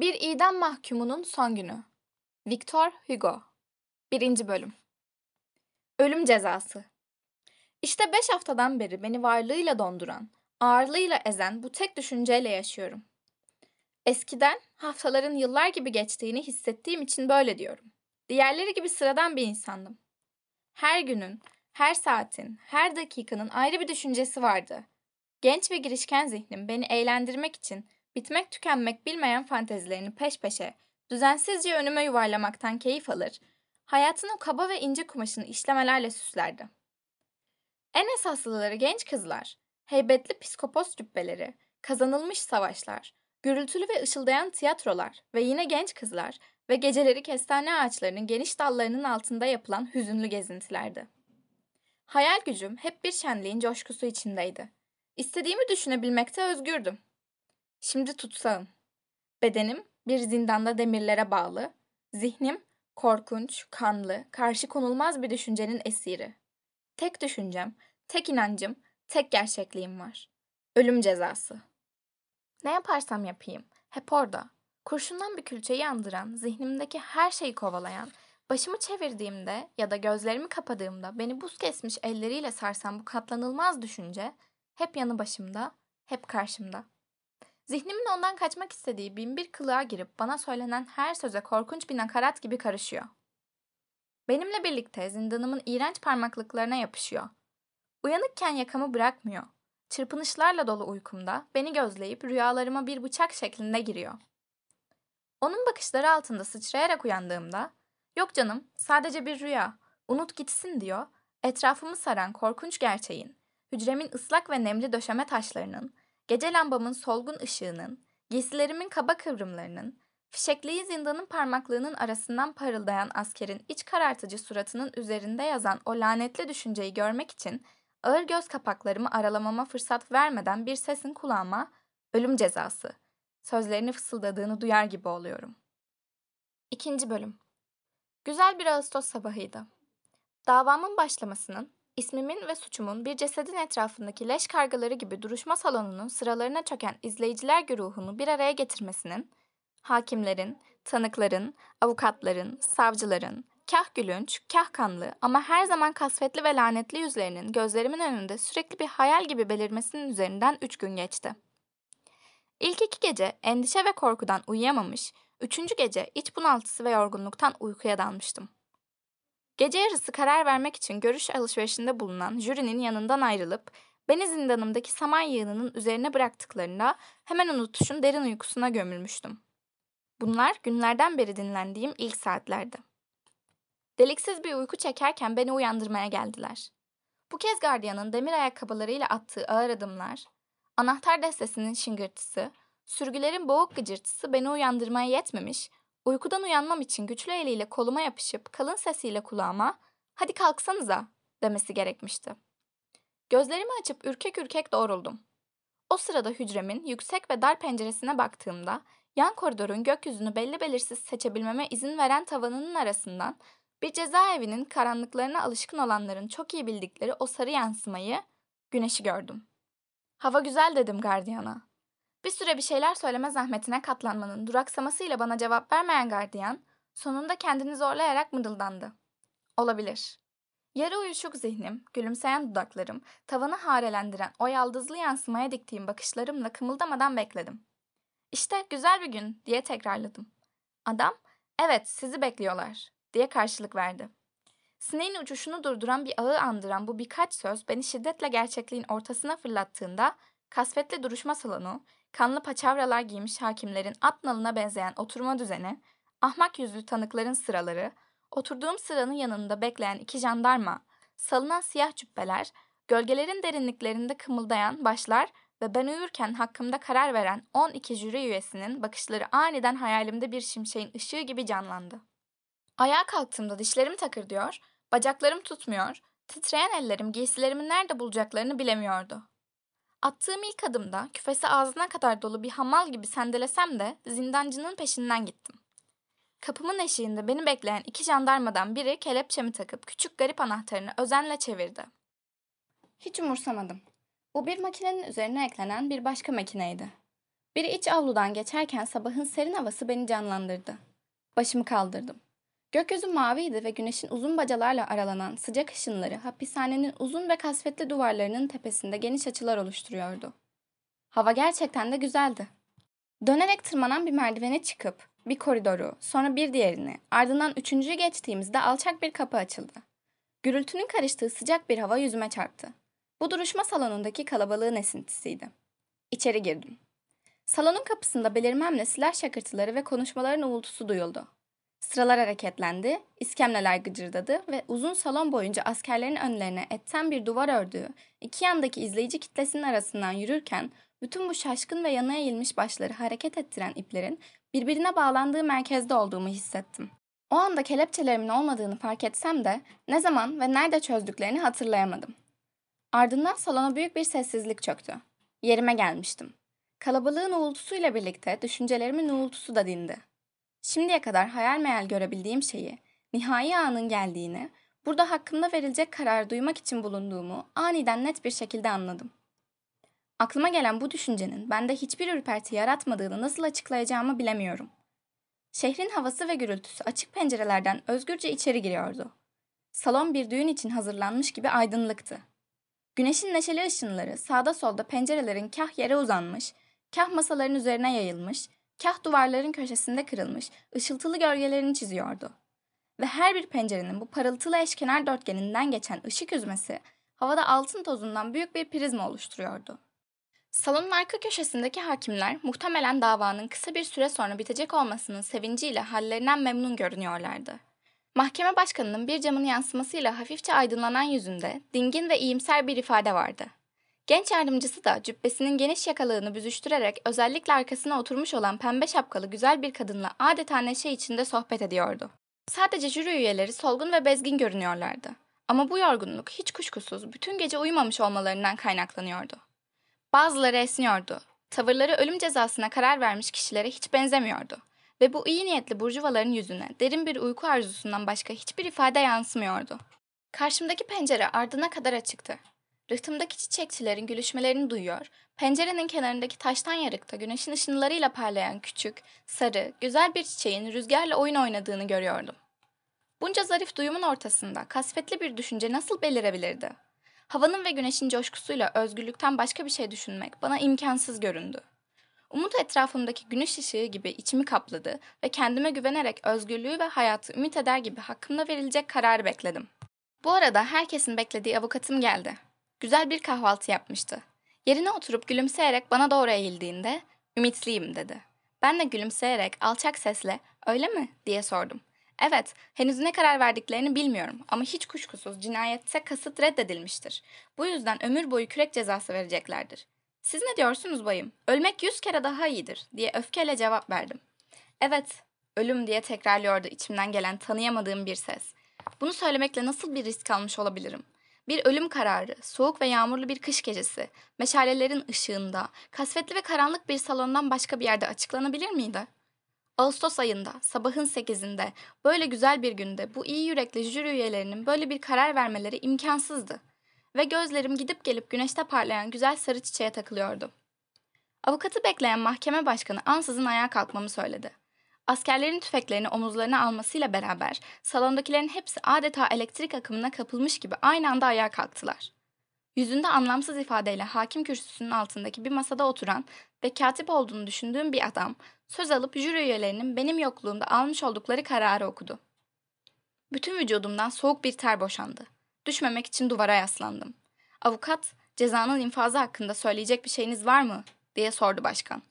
Bir idam mahkumunun son günü. Victor Hugo. 1. bölüm. Ölüm cezası. İşte beş haftadan beri beni varlığıyla donduran, ağırlığıyla ezen bu tek düşünceyle yaşıyorum. Eskiden haftaların yıllar gibi geçtiğini hissettiğim için böyle diyorum. Diğerleri gibi sıradan bir insandım. Her günün, her saatin, her dakikanın ayrı bir düşüncesi vardı. Genç ve girişken zihnim beni eğlendirmek için bitmek tükenmek bilmeyen fantezilerini peş peşe, düzensizce önüme yuvarlamaktan keyif alır, hayatın o kaba ve ince kumaşını işlemelerle süslerdi. En esaslıları genç kızlar, heybetli psikopos cübbeleri, kazanılmış savaşlar, gürültülü ve ışıldayan tiyatrolar ve yine genç kızlar ve geceleri kestane ağaçlarının geniş dallarının altında yapılan hüzünlü gezintilerdi. Hayal gücüm hep bir şenliğin coşkusu içindeydi. İstediğimi düşünebilmekte özgürdüm. Şimdi tutsağım. Bedenim bir zindanda demirlere bağlı, zihnim korkunç, kanlı, karşı konulmaz bir düşüncenin esiri. Tek düşüncem, tek inancım, tek gerçekliğim var. Ölüm cezası. Ne yaparsam yapayım, hep orada. Kurşundan bir külçeyi andıran, zihnimdeki her şeyi kovalayan, başımı çevirdiğimde ya da gözlerimi kapadığımda beni buz kesmiş elleriyle sarsan bu katlanılmaz düşünce hep yanı başımda, hep karşımda. Zihnimin ondan kaçmak istediği bin bir kılığa girip bana söylenen her söze korkunç bir nakarat gibi karışıyor. Benimle birlikte zindanımın iğrenç parmaklıklarına yapışıyor. Uyanıkken yakamı bırakmıyor. Çırpınışlarla dolu uykumda beni gözleyip rüyalarıma bir bıçak şeklinde giriyor. Onun bakışları altında sıçrayarak uyandığımda, yok canım sadece bir rüya, unut gitsin diyor, etrafımı saran korkunç gerçeğin, hücremin ıslak ve nemli döşeme taşlarının, gece lambamın solgun ışığının, giysilerimin kaba kıvrımlarının, fişekliği zindanın parmaklığının arasından parıldayan askerin iç karartıcı suratının üzerinde yazan o lanetli düşünceyi görmek için ağır göz kapaklarımı aralamama fırsat vermeden bir sesin kulağıma ölüm cezası sözlerini fısıldadığını duyar gibi oluyorum. İkinci bölüm Güzel bir Ağustos sabahıydı. Davamın başlamasının İsmimin ve suçumun bir cesedin etrafındaki leş kargaları gibi duruşma salonunun sıralarına çöken izleyiciler güruhunu bir araya getirmesinin, hakimlerin, tanıkların, avukatların, savcıların, kah gülünç, kah kanlı ama her zaman kasvetli ve lanetli yüzlerinin gözlerimin önünde sürekli bir hayal gibi belirmesinin üzerinden üç gün geçti. İlk iki gece endişe ve korkudan uyuyamamış, üçüncü gece iç bunaltısı ve yorgunluktan uykuya dalmıştım. Gece yarısı karar vermek için görüş alışverişinde bulunan jürinin yanından ayrılıp beni zindanımdaki saman yığınının üzerine bıraktıklarında hemen unutuşun derin uykusuna gömülmüştüm. Bunlar günlerden beri dinlendiğim ilk saatlerdi. Deliksiz bir uyku çekerken beni uyandırmaya geldiler. Bu kez gardiyanın demir ayakkabılarıyla attığı ağır adımlar, anahtar destesinin şıngırtısı, sürgülerin boğuk gıcırtısı beni uyandırmaya yetmemiş, Uykudan uyanmam için güçlü eliyle koluma yapışıp kalın sesiyle kulağıma ''Hadi kalksanıza'' demesi gerekmişti. Gözlerimi açıp ürkek ürkek doğruldum. O sırada hücremin yüksek ve dar penceresine baktığımda yan koridorun gökyüzünü belli belirsiz seçebilmeme izin veren tavanının arasından bir cezaevinin karanlıklarına alışkın olanların çok iyi bildikleri o sarı yansımayı, güneşi gördüm. Hava güzel dedim gardiyana. Bir süre bir şeyler söyleme zahmetine katlanmanın duraksamasıyla bana cevap vermeyen gardiyan, sonunda kendini zorlayarak mırıldandı. Olabilir. Yarı uyuşuk zihnim, gülümseyen dudaklarım, tavanı harelendiren o yaldızlı yansımaya diktiğim bakışlarımla kımıldamadan bekledim. İşte güzel bir gün diye tekrarladım. Adam, evet sizi bekliyorlar diye karşılık verdi. Sineğin uçuşunu durduran bir ağı andıran bu birkaç söz beni şiddetle gerçekliğin ortasına fırlattığında kasvetli duruşma salonu, kanlı paçavralar giymiş hakimlerin at nalına benzeyen oturma düzeni, ahmak yüzlü tanıkların sıraları, oturduğum sıranın yanında bekleyen iki jandarma, salınan siyah cübbeler, gölgelerin derinliklerinde kımıldayan başlar ve ben uyurken hakkımda karar veren 12 jüri üyesinin bakışları aniden hayalimde bir şimşeğin ışığı gibi canlandı. Ayağa kalktığımda dişlerimi takır diyor, bacaklarım tutmuyor, titreyen ellerim giysilerimin nerede bulacaklarını bilemiyordu. Attığım ilk adımda küfesi ağzına kadar dolu bir hamal gibi sendelesem de zindancının peşinden gittim. Kapımın eşiğinde beni bekleyen iki jandarmadan biri kelepçemi takıp küçük garip anahtarını özenle çevirdi. Hiç umursamadım. Bu bir makinenin üzerine eklenen bir başka makineydi. Bir iç avludan geçerken sabahın serin havası beni canlandırdı. Başımı kaldırdım. Gökyüzü maviydi ve güneşin uzun bacalarla aralanan sıcak ışınları hapishanenin uzun ve kasvetli duvarlarının tepesinde geniş açılar oluşturuyordu. Hava gerçekten de güzeldi. Dönerek tırmanan bir merdivene çıkıp bir koridoru, sonra bir diğerini, ardından üçüncüyü geçtiğimizde alçak bir kapı açıldı. Gürültünün karıştığı sıcak bir hava yüzüme çarptı. Bu duruşma salonundaki kalabalığın esintisiydi. İçeri girdim. Salonun kapısında belirmemle silah şakırtıları ve konuşmaların uğultusu duyuldu. Sıralar hareketlendi, iskemleler gıcırdadı ve uzun salon boyunca askerlerin önlerine etten bir duvar ördüğü, iki yandaki izleyici kitlesinin arasından yürürken bütün bu şaşkın ve yana eğilmiş başları hareket ettiren iplerin birbirine bağlandığı merkezde olduğumu hissettim. O anda kelepçelerimin olmadığını fark etsem de ne zaman ve nerede çözdüklerini hatırlayamadım. Ardından salona büyük bir sessizlik çöktü. Yerime gelmiştim. Kalabalığın uğultusuyla birlikte düşüncelerimin uğultusu da dindi. Şimdiye kadar hayal meyal görebildiğim şeyi, nihai anın geldiğini, burada hakkında verilecek karar duymak için bulunduğumu aniden net bir şekilde anladım. Aklıma gelen bu düşüncenin bende hiçbir ürperti yaratmadığını nasıl açıklayacağımı bilemiyorum. Şehrin havası ve gürültüsü açık pencerelerden özgürce içeri giriyordu. Salon bir düğün için hazırlanmış gibi aydınlıktı. Güneşin neşeli ışınları sağda solda pencerelerin kah yere uzanmış, kah masaların üzerine yayılmış, kah duvarların köşesinde kırılmış, ışıltılı gölgelerini çiziyordu. Ve her bir pencerenin bu parıltılı eşkenar dörtgeninden geçen ışık üzmesi havada altın tozundan büyük bir prizma oluşturuyordu. Salonun arka köşesindeki hakimler muhtemelen davanın kısa bir süre sonra bitecek olmasının sevinciyle hallerinden memnun görünüyorlardı. Mahkeme başkanının bir camın yansımasıyla hafifçe aydınlanan yüzünde dingin ve iyimser bir ifade vardı. Genç yardımcısı da cübbesinin geniş yakalığını büzüştürerek özellikle arkasına oturmuş olan pembe şapkalı güzel bir kadınla adeta neşe içinde sohbet ediyordu. Sadece jüri üyeleri solgun ve bezgin görünüyorlardı. Ama bu yorgunluk hiç kuşkusuz bütün gece uyumamış olmalarından kaynaklanıyordu. Bazıları esniyordu. Tavırları ölüm cezasına karar vermiş kişilere hiç benzemiyordu. Ve bu iyi niyetli burjuvaların yüzüne derin bir uyku arzusundan başka hiçbir ifade yansımıyordu. Karşımdaki pencere ardına kadar açıktı. Rıhtımdaki çiçekçilerin gülüşmelerini duyuyor, pencerenin kenarındaki taştan yarıkta güneşin ışınlarıyla parlayan küçük, sarı, güzel bir çiçeğin rüzgarla oyun oynadığını görüyordum. Bunca zarif duyumun ortasında kasvetli bir düşünce nasıl belirebilirdi? Havanın ve güneşin coşkusuyla özgürlükten başka bir şey düşünmek bana imkansız göründü. Umut etrafımdaki güneş ışığı gibi içimi kapladı ve kendime güvenerek özgürlüğü ve hayatı ümit eder gibi hakkımda verilecek kararı bekledim. Bu arada herkesin beklediği avukatım geldi. Güzel bir kahvaltı yapmıştı. Yerine oturup gülümseyerek bana doğru eğildiğinde ümitliyim dedi. Ben de gülümseyerek alçak sesle öyle mi diye sordum. Evet, henüz ne karar verdiklerini bilmiyorum ama hiç kuşkusuz cinayette kasıt reddedilmiştir. Bu yüzden ömür boyu kürek cezası vereceklerdir. Siz ne diyorsunuz bayım? Ölmek yüz kere daha iyidir diye öfkeyle cevap verdim. Evet, ölüm diye tekrarlıyordu içimden gelen tanıyamadığım bir ses. Bunu söylemekle nasıl bir risk almış olabilirim? Bir ölüm kararı, soğuk ve yağmurlu bir kış gecesi, meşalelerin ışığında, kasvetli ve karanlık bir salondan başka bir yerde açıklanabilir miydi? Ağustos ayında, sabahın sekizinde, böyle güzel bir günde bu iyi yürekli jüri üyelerinin böyle bir karar vermeleri imkansızdı. Ve gözlerim gidip gelip güneşte parlayan güzel sarı çiçeğe takılıyordu. Avukatı bekleyen mahkeme başkanı ansızın ayağa kalkmamı söyledi. Askerlerin tüfeklerini omuzlarına almasıyla beraber salondakilerin hepsi adeta elektrik akımına kapılmış gibi aynı anda ayağa kalktılar. Yüzünde anlamsız ifadeyle hakim kürsüsünün altındaki bir masada oturan ve katip olduğunu düşündüğüm bir adam söz alıp jüri üyelerinin benim yokluğumda almış oldukları kararı okudu. Bütün vücudumdan soğuk bir ter boşandı. Düşmemek için duvara yaslandım. Avukat, cezanın infazı hakkında söyleyecek bir şeyiniz var mı? diye sordu başkan.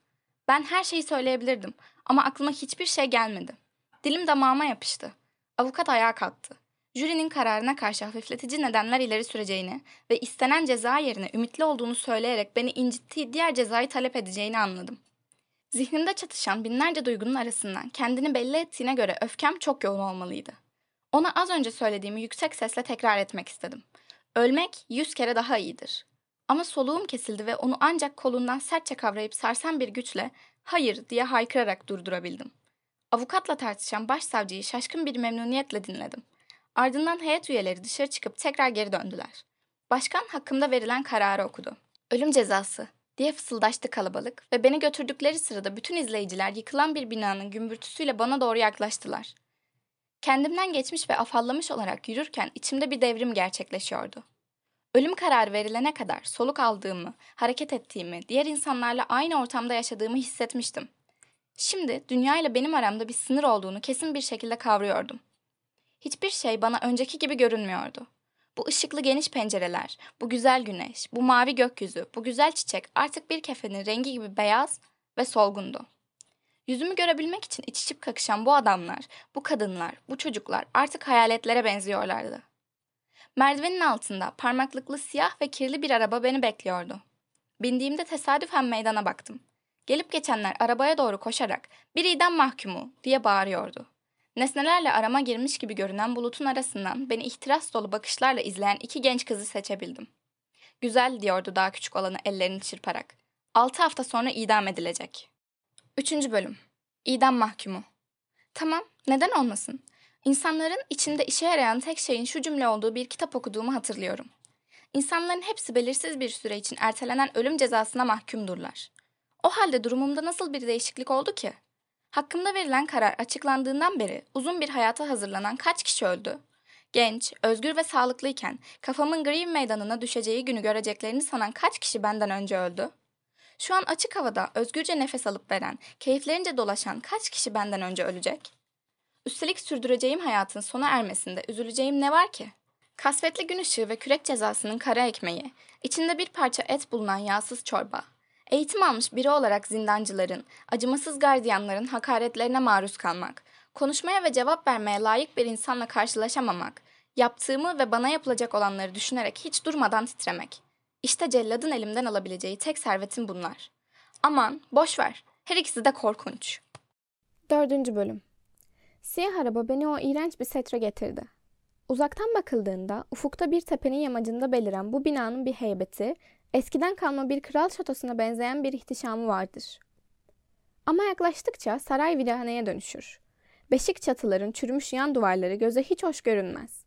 Ben her şeyi söyleyebilirdim ama aklıma hiçbir şey gelmedi. Dilim damağıma yapıştı. Avukat ayağa kalktı. Jürinin kararına karşı hafifletici nedenler ileri süreceğini ve istenen ceza yerine ümitli olduğunu söyleyerek beni incittiği diğer cezayı talep edeceğini anladım. Zihnimde çatışan binlerce duygunun arasından kendini belli ettiğine göre öfkem çok yoğun olmalıydı. Ona az önce söylediğimi yüksek sesle tekrar etmek istedim. Ölmek yüz kere daha iyidir. Ama soluğum kesildi ve onu ancak kolundan sertçe kavrayıp sarsan bir güçle hayır diye haykırarak durdurabildim. Avukatla tartışan başsavcıyı şaşkın bir memnuniyetle dinledim. Ardından heyet üyeleri dışarı çıkıp tekrar geri döndüler. Başkan hakkımda verilen kararı okudu. Ölüm cezası. diye fısıldaştı kalabalık ve beni götürdükleri sırada bütün izleyiciler yıkılan bir binanın gümbürtüsüyle bana doğru yaklaştılar. Kendimden geçmiş ve afallamış olarak yürürken içimde bir devrim gerçekleşiyordu. Ölüm kararı verilene kadar soluk aldığımı, hareket ettiğimi, diğer insanlarla aynı ortamda yaşadığımı hissetmiştim. Şimdi dünya ile benim aramda bir sınır olduğunu kesin bir şekilde kavruyordum. Hiçbir şey bana önceki gibi görünmüyordu. Bu ışıklı geniş pencereler, bu güzel güneş, bu mavi gökyüzü, bu güzel çiçek artık bir kefenin rengi gibi beyaz ve solgundu. Yüzümü görebilmek için iç içip kakışan bu adamlar, bu kadınlar, bu çocuklar artık hayaletlere benziyorlardı. Merdivenin altında parmaklıklı siyah ve kirli bir araba beni bekliyordu. Bindiğimde tesadüfen meydana baktım. Gelip geçenler arabaya doğru koşarak bir idam mahkumu diye bağırıyordu. Nesnelerle arama girmiş gibi görünen bulutun arasından beni ihtiras dolu bakışlarla izleyen iki genç kızı seçebildim. Güzel diyordu daha küçük olanı ellerini çırparak. Altı hafta sonra idam edilecek. Üçüncü bölüm. İdam mahkumu. Tamam, neden olmasın? İnsanların içinde işe yarayan tek şeyin şu cümle olduğu bir kitap okuduğumu hatırlıyorum. İnsanların hepsi belirsiz bir süre için ertelenen ölüm cezasına mahkumdurlar. O halde durumumda nasıl bir değişiklik oldu ki? Hakkımda verilen karar açıklandığından beri uzun bir hayata hazırlanan kaç kişi öldü? Genç, özgür ve sağlıklıyken kafamın Green meydanına düşeceği günü göreceklerini sanan kaç kişi benden önce öldü? Şu an açık havada özgürce nefes alıp veren, keyiflerince dolaşan kaç kişi benden önce ölecek? Üstelik sürdüreceğim hayatın sona ermesinde üzüleceğim ne var ki? Kasvetli gün ışığı ve kürek cezasının kara ekmeği, içinde bir parça et bulunan yağsız çorba, eğitim almış biri olarak zindancıların, acımasız gardiyanların hakaretlerine maruz kalmak, konuşmaya ve cevap vermeye layık bir insanla karşılaşamamak, yaptığımı ve bana yapılacak olanları düşünerek hiç durmadan titremek. İşte celladın elimden alabileceği tek servetim bunlar. Aman, boş ver. Her ikisi de korkunç. Dördüncü bölüm. Siyah araba beni o iğrenç bir setre getirdi. Uzaktan bakıldığında ufukta bir tepenin yamacında beliren bu binanın bir heybeti, eskiden kalma bir kral şatosuna benzeyen bir ihtişamı vardır. Ama yaklaştıkça saray viraneye dönüşür. Beşik çatıların çürümüş yan duvarları göze hiç hoş görünmez.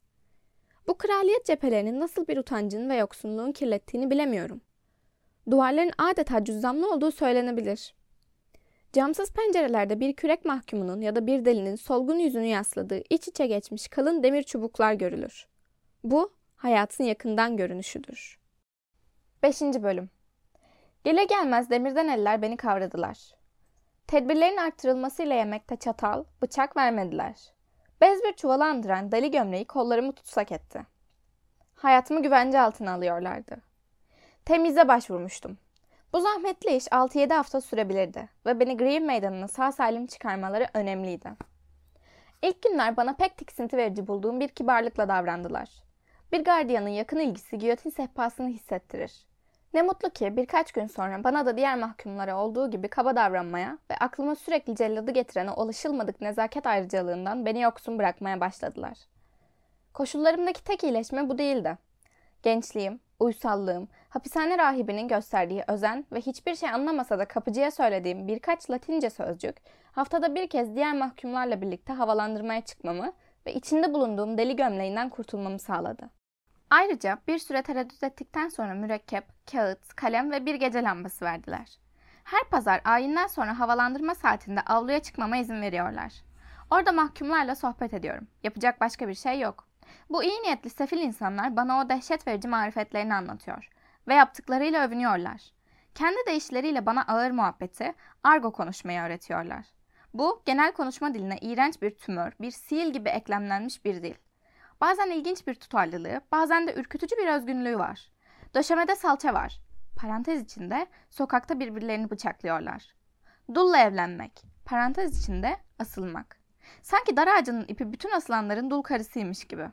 Bu kraliyet cephelerinin nasıl bir utancın ve yoksunluğun kirlettiğini bilemiyorum. Duvarların adeta cüzzamlı olduğu söylenebilir. Camsız pencerelerde bir kürek mahkumunun ya da bir delinin solgun yüzünü yasladığı iç içe geçmiş kalın demir çubuklar görülür. Bu hayatın yakından görünüşüdür. 5. Bölüm Gele gelmez demirden eller beni kavradılar. Tedbirlerin arttırılmasıyla yemekte çatal, bıçak vermediler. Bez bir çuvala andıran deli gömleği kollarımı tutsak etti. Hayatımı güvence altına alıyorlardı. Temize başvurmuştum. Bu zahmetli iş 6-7 hafta sürebilirdi ve beni Green Meydanı'na sağ salim çıkarmaları önemliydi. İlk günler bana pek tiksinti verici bulduğum bir kibarlıkla davrandılar. Bir gardiyanın yakın ilgisi giyotin sehpasını hissettirir. Ne mutlu ki birkaç gün sonra bana da diğer mahkumlara olduğu gibi kaba davranmaya ve aklıma sürekli celladı getiren o ulaşılmadık nezaket ayrıcalığından beni yoksun bırakmaya başladılar. Koşullarımdaki tek iyileşme bu değildi. Gençliğim, uysallığım, hapishane rahibinin gösterdiği özen ve hiçbir şey anlamasa da kapıcıya söylediğim birkaç latince sözcük, haftada bir kez diğer mahkumlarla birlikte havalandırmaya çıkmamı ve içinde bulunduğum deli gömleğinden kurtulmamı sağladı. Ayrıca bir süre tereddüt ettikten sonra mürekkep, kağıt, kalem ve bir gece lambası verdiler. Her pazar ayinden sonra havalandırma saatinde avluya çıkmama izin veriyorlar. Orada mahkumlarla sohbet ediyorum. Yapacak başka bir şey yok. Bu iyi niyetli sefil insanlar bana o dehşet verici marifetlerini anlatıyor ve yaptıklarıyla övünüyorlar. Kendi deyişleriyle bana ağır muhabbeti, argo konuşmayı öğretiyorlar. Bu genel konuşma diline iğrenç bir tümör, bir sil gibi eklemlenmiş bir dil. Bazen ilginç bir tutarlılığı, bazen de ürkütücü bir özgünlüğü var. Döşemede salça var. Parantez içinde sokakta birbirlerini bıçaklıyorlar. Dulla evlenmek. Parantez içinde asılmak. Sanki dar ağacının ipi bütün asılanların dul karısıymış gibi.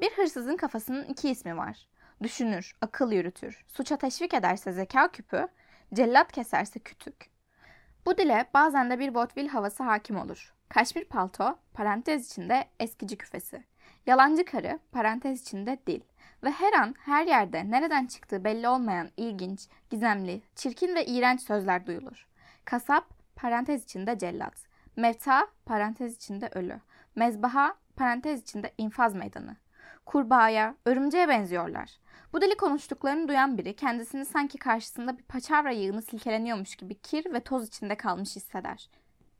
Bir hırsızın kafasının iki ismi var. Düşünür, akıl yürütür, suça teşvik ederse zeka küpü, cellat keserse kütük. Bu dile bazen de bir vaudeville havası hakim olur. Kaşmir palto, parantez içinde eskici küfesi. Yalancı karı, parantez içinde dil. Ve her an, her yerde nereden çıktığı belli olmayan ilginç, gizemli, çirkin ve iğrenç sözler duyulur. Kasap, parantez içinde cellat. Mevta, parantez içinde ölü. Mezbaha, parantez içinde infaz meydanı. Kurbağaya, örümceğe benziyorlar. Bu dili konuştuklarını duyan biri kendisini sanki karşısında bir paçavra yığını silkeleniyormuş gibi kir ve toz içinde kalmış hisseder.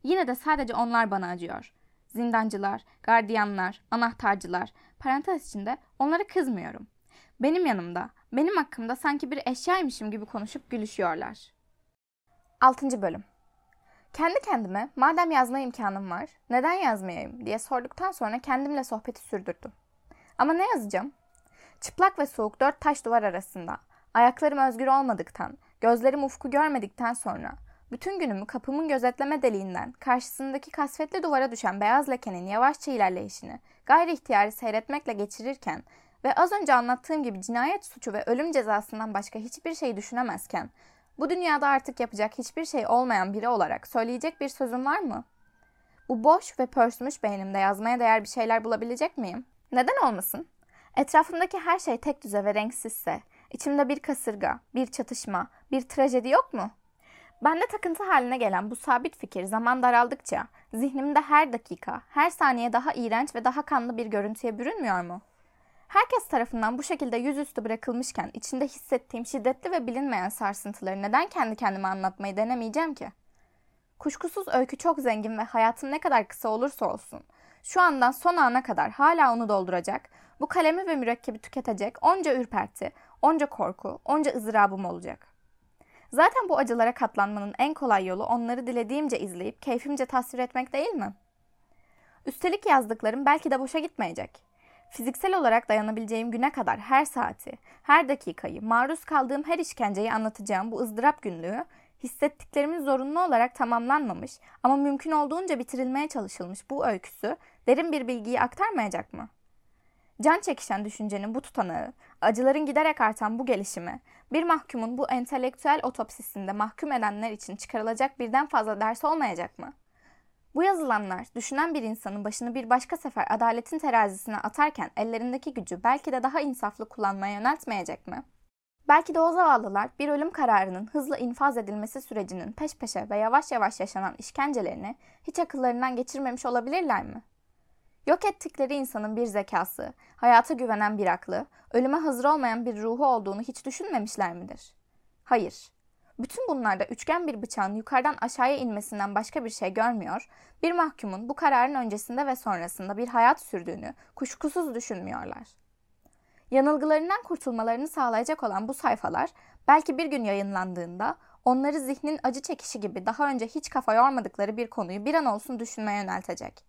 Yine de sadece onlar bana acıyor. Zindancılar, gardiyanlar, anahtarcılar, parantez içinde onlara kızmıyorum. Benim yanımda, benim hakkımda sanki bir eşyaymışım gibi konuşup gülüşüyorlar. 6. Bölüm Kendi kendime madem yazma imkanım var neden yazmayayım diye sorduktan sonra kendimle sohbeti sürdürdüm. Ama ne yazacağım? Çıplak ve soğuk dört taş duvar arasında, ayaklarım özgür olmadıktan, gözlerim ufku görmedikten sonra, bütün günümü kapımın gözetleme deliğinden karşısındaki kasvetli duvara düşen beyaz lekenin yavaşça ilerleyişini gayri ihtiyari seyretmekle geçirirken ve az önce anlattığım gibi cinayet suçu ve ölüm cezasından başka hiçbir şey düşünemezken, bu dünyada artık yapacak hiçbir şey olmayan biri olarak söyleyecek bir sözüm var mı? Bu boş ve pörsümüş beynimde yazmaya değer bir şeyler bulabilecek miyim? Neden olmasın? Etrafımdaki her şey tek düze ve renksizse, içimde bir kasırga, bir çatışma, bir trajedi yok mu? Bende takıntı haline gelen bu sabit fikir zaman daraldıkça zihnimde her dakika, her saniye daha iğrenç ve daha kanlı bir görüntüye bürünmüyor mu? Herkes tarafından bu şekilde yüzüstü bırakılmışken içinde hissettiğim şiddetli ve bilinmeyen sarsıntıları neden kendi kendime anlatmayı denemeyeceğim ki? Kuşkusuz öykü çok zengin ve hayatım ne kadar kısa olursa olsun, şu andan son ana kadar hala onu dolduracak, bu kalemi ve mürekkebi tüketecek onca ürperti, onca korku, onca ızdırabım olacak. Zaten bu acılara katlanmanın en kolay yolu onları dilediğimce izleyip keyfimce tasvir etmek değil mi? Üstelik yazdıklarım belki de boşa gitmeyecek. Fiziksel olarak dayanabileceğim güne kadar her saati, her dakikayı, maruz kaldığım her işkenceyi anlatacağım bu ızdırap günlüğü, hissettiklerimin zorunlu olarak tamamlanmamış ama mümkün olduğunca bitirilmeye çalışılmış bu öyküsü derin bir bilgiyi aktarmayacak mı? Can çekişen düşüncenin bu tutanağı, acıların giderek artan bu gelişimi, bir mahkumun bu entelektüel otopsisinde mahkum edenler için çıkarılacak birden fazla ders olmayacak mı? Bu yazılanlar düşünen bir insanın başını bir başka sefer adaletin terazisine atarken ellerindeki gücü belki de daha insaflı kullanmaya yöneltmeyecek mi? Belki de o zavallılar bir ölüm kararının hızla infaz edilmesi sürecinin peş peşe ve yavaş yavaş yaşanan işkencelerini hiç akıllarından geçirmemiş olabilirler mi? Yok ettikleri insanın bir zekası, hayata güvenen bir aklı, ölüme hazır olmayan bir ruhu olduğunu hiç düşünmemişler midir? Hayır. Bütün bunlarda üçgen bir bıçağın yukarıdan aşağıya inmesinden başka bir şey görmüyor, bir mahkumun bu kararın öncesinde ve sonrasında bir hayat sürdüğünü kuşkusuz düşünmüyorlar. Yanılgılarından kurtulmalarını sağlayacak olan bu sayfalar belki bir gün yayınlandığında onları zihnin acı çekişi gibi daha önce hiç kafa yormadıkları bir konuyu bir an olsun düşünmeye yöneltecek.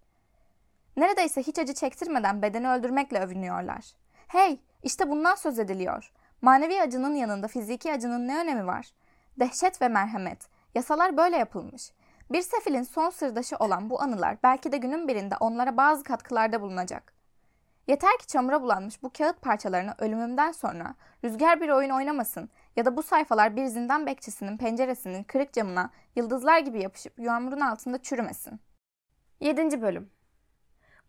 Neredeyse hiç acı çektirmeden bedeni öldürmekle övünüyorlar. Hey, işte bundan söz ediliyor. Manevi acının yanında fiziki acının ne önemi var? Dehşet ve merhamet. Yasalar böyle yapılmış. Bir sefilin son sırdaşı olan bu anılar belki de günün birinde onlara bazı katkılarda bulunacak. Yeter ki çamura bulanmış bu kağıt parçalarını ölümümden sonra rüzgar bir oyun oynamasın ya da bu sayfalar bir zindan bekçisinin penceresinin kırık camına yıldızlar gibi yapışıp yağmurun altında çürümesin. 7. Bölüm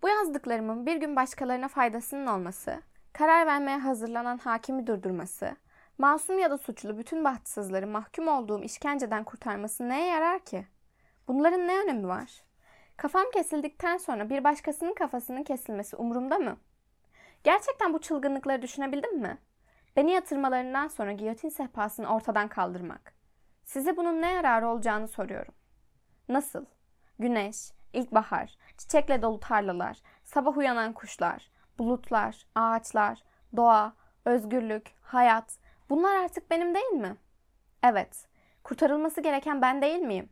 Bu yazdıklarımın bir gün başkalarına faydasının olması, karar vermeye hazırlanan hakimi durdurması, masum ya da suçlu bütün bahtsızları mahkum olduğum işkenceden kurtarması neye yarar ki? Bunların ne önemi var? Kafam kesildikten sonra bir başkasının kafasının kesilmesi umurumda mı? Gerçekten bu çılgınlıkları düşünebildim mi? Beni yatırmalarından sonra giyotin sehpasını ortadan kaldırmak. Size bunun ne yararı olacağını soruyorum. Nasıl? Güneş, ilkbahar, çiçekle dolu tarlalar, sabah uyanan kuşlar, bulutlar, ağaçlar, doğa, özgürlük, hayat bunlar artık benim değil mi? Evet. Kurtarılması gereken ben değil miyim?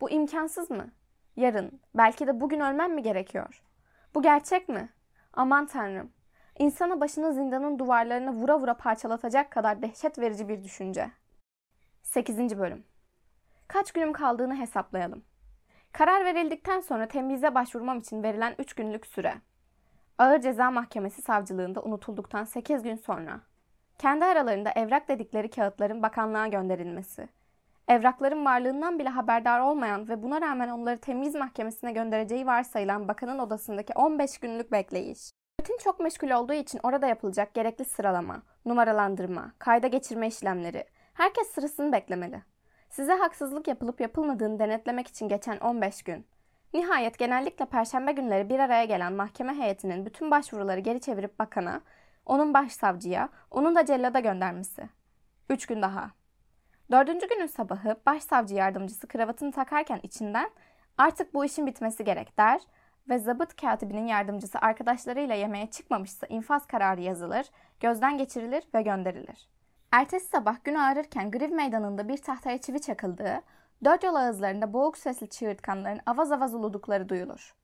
Bu imkansız mı? Yarın, belki de bugün ölmem mi gerekiyor? Bu gerçek mi? Aman tanrım. İnsana başını zindanın duvarlarına vura vura parçalatacak kadar dehşet verici bir düşünce. 8. Bölüm Kaç günüm kaldığını hesaplayalım. Karar verildikten sonra temyize başvurmam için verilen 3 günlük süre. Ağır Ceza Mahkemesi savcılığında unutulduktan 8 gün sonra. Kendi aralarında evrak dedikleri kağıtların bakanlığa gönderilmesi. Evrakların varlığından bile haberdar olmayan ve buna rağmen onları temyiz mahkemesine göndereceği varsayılan bakanın odasındaki 15 günlük bekleyiş. Rutin çok meşgul olduğu için orada yapılacak gerekli sıralama, numaralandırma, kayda geçirme işlemleri. Herkes sırasını beklemeli. Size haksızlık yapılıp yapılmadığını denetlemek için geçen 15 gün. Nihayet genellikle perşembe günleri bir araya gelen mahkeme heyetinin bütün başvuruları geri çevirip bakana, onun başsavcıya, onun da cellada göndermesi. Üç gün daha. Dördüncü günün sabahı başsavcı yardımcısı kravatını takarken içinden artık bu işin bitmesi gerek der ve zabıt katibinin yardımcısı arkadaşlarıyla yemeğe çıkmamışsa infaz kararı yazılır, gözden geçirilir ve gönderilir. Ertesi sabah gün ağrırken Griv meydanında bir tahtaya çivi çakıldığı, dört yol ağızlarında boğuk sesli çığırtkanların avaz avaz uludukları duyulur.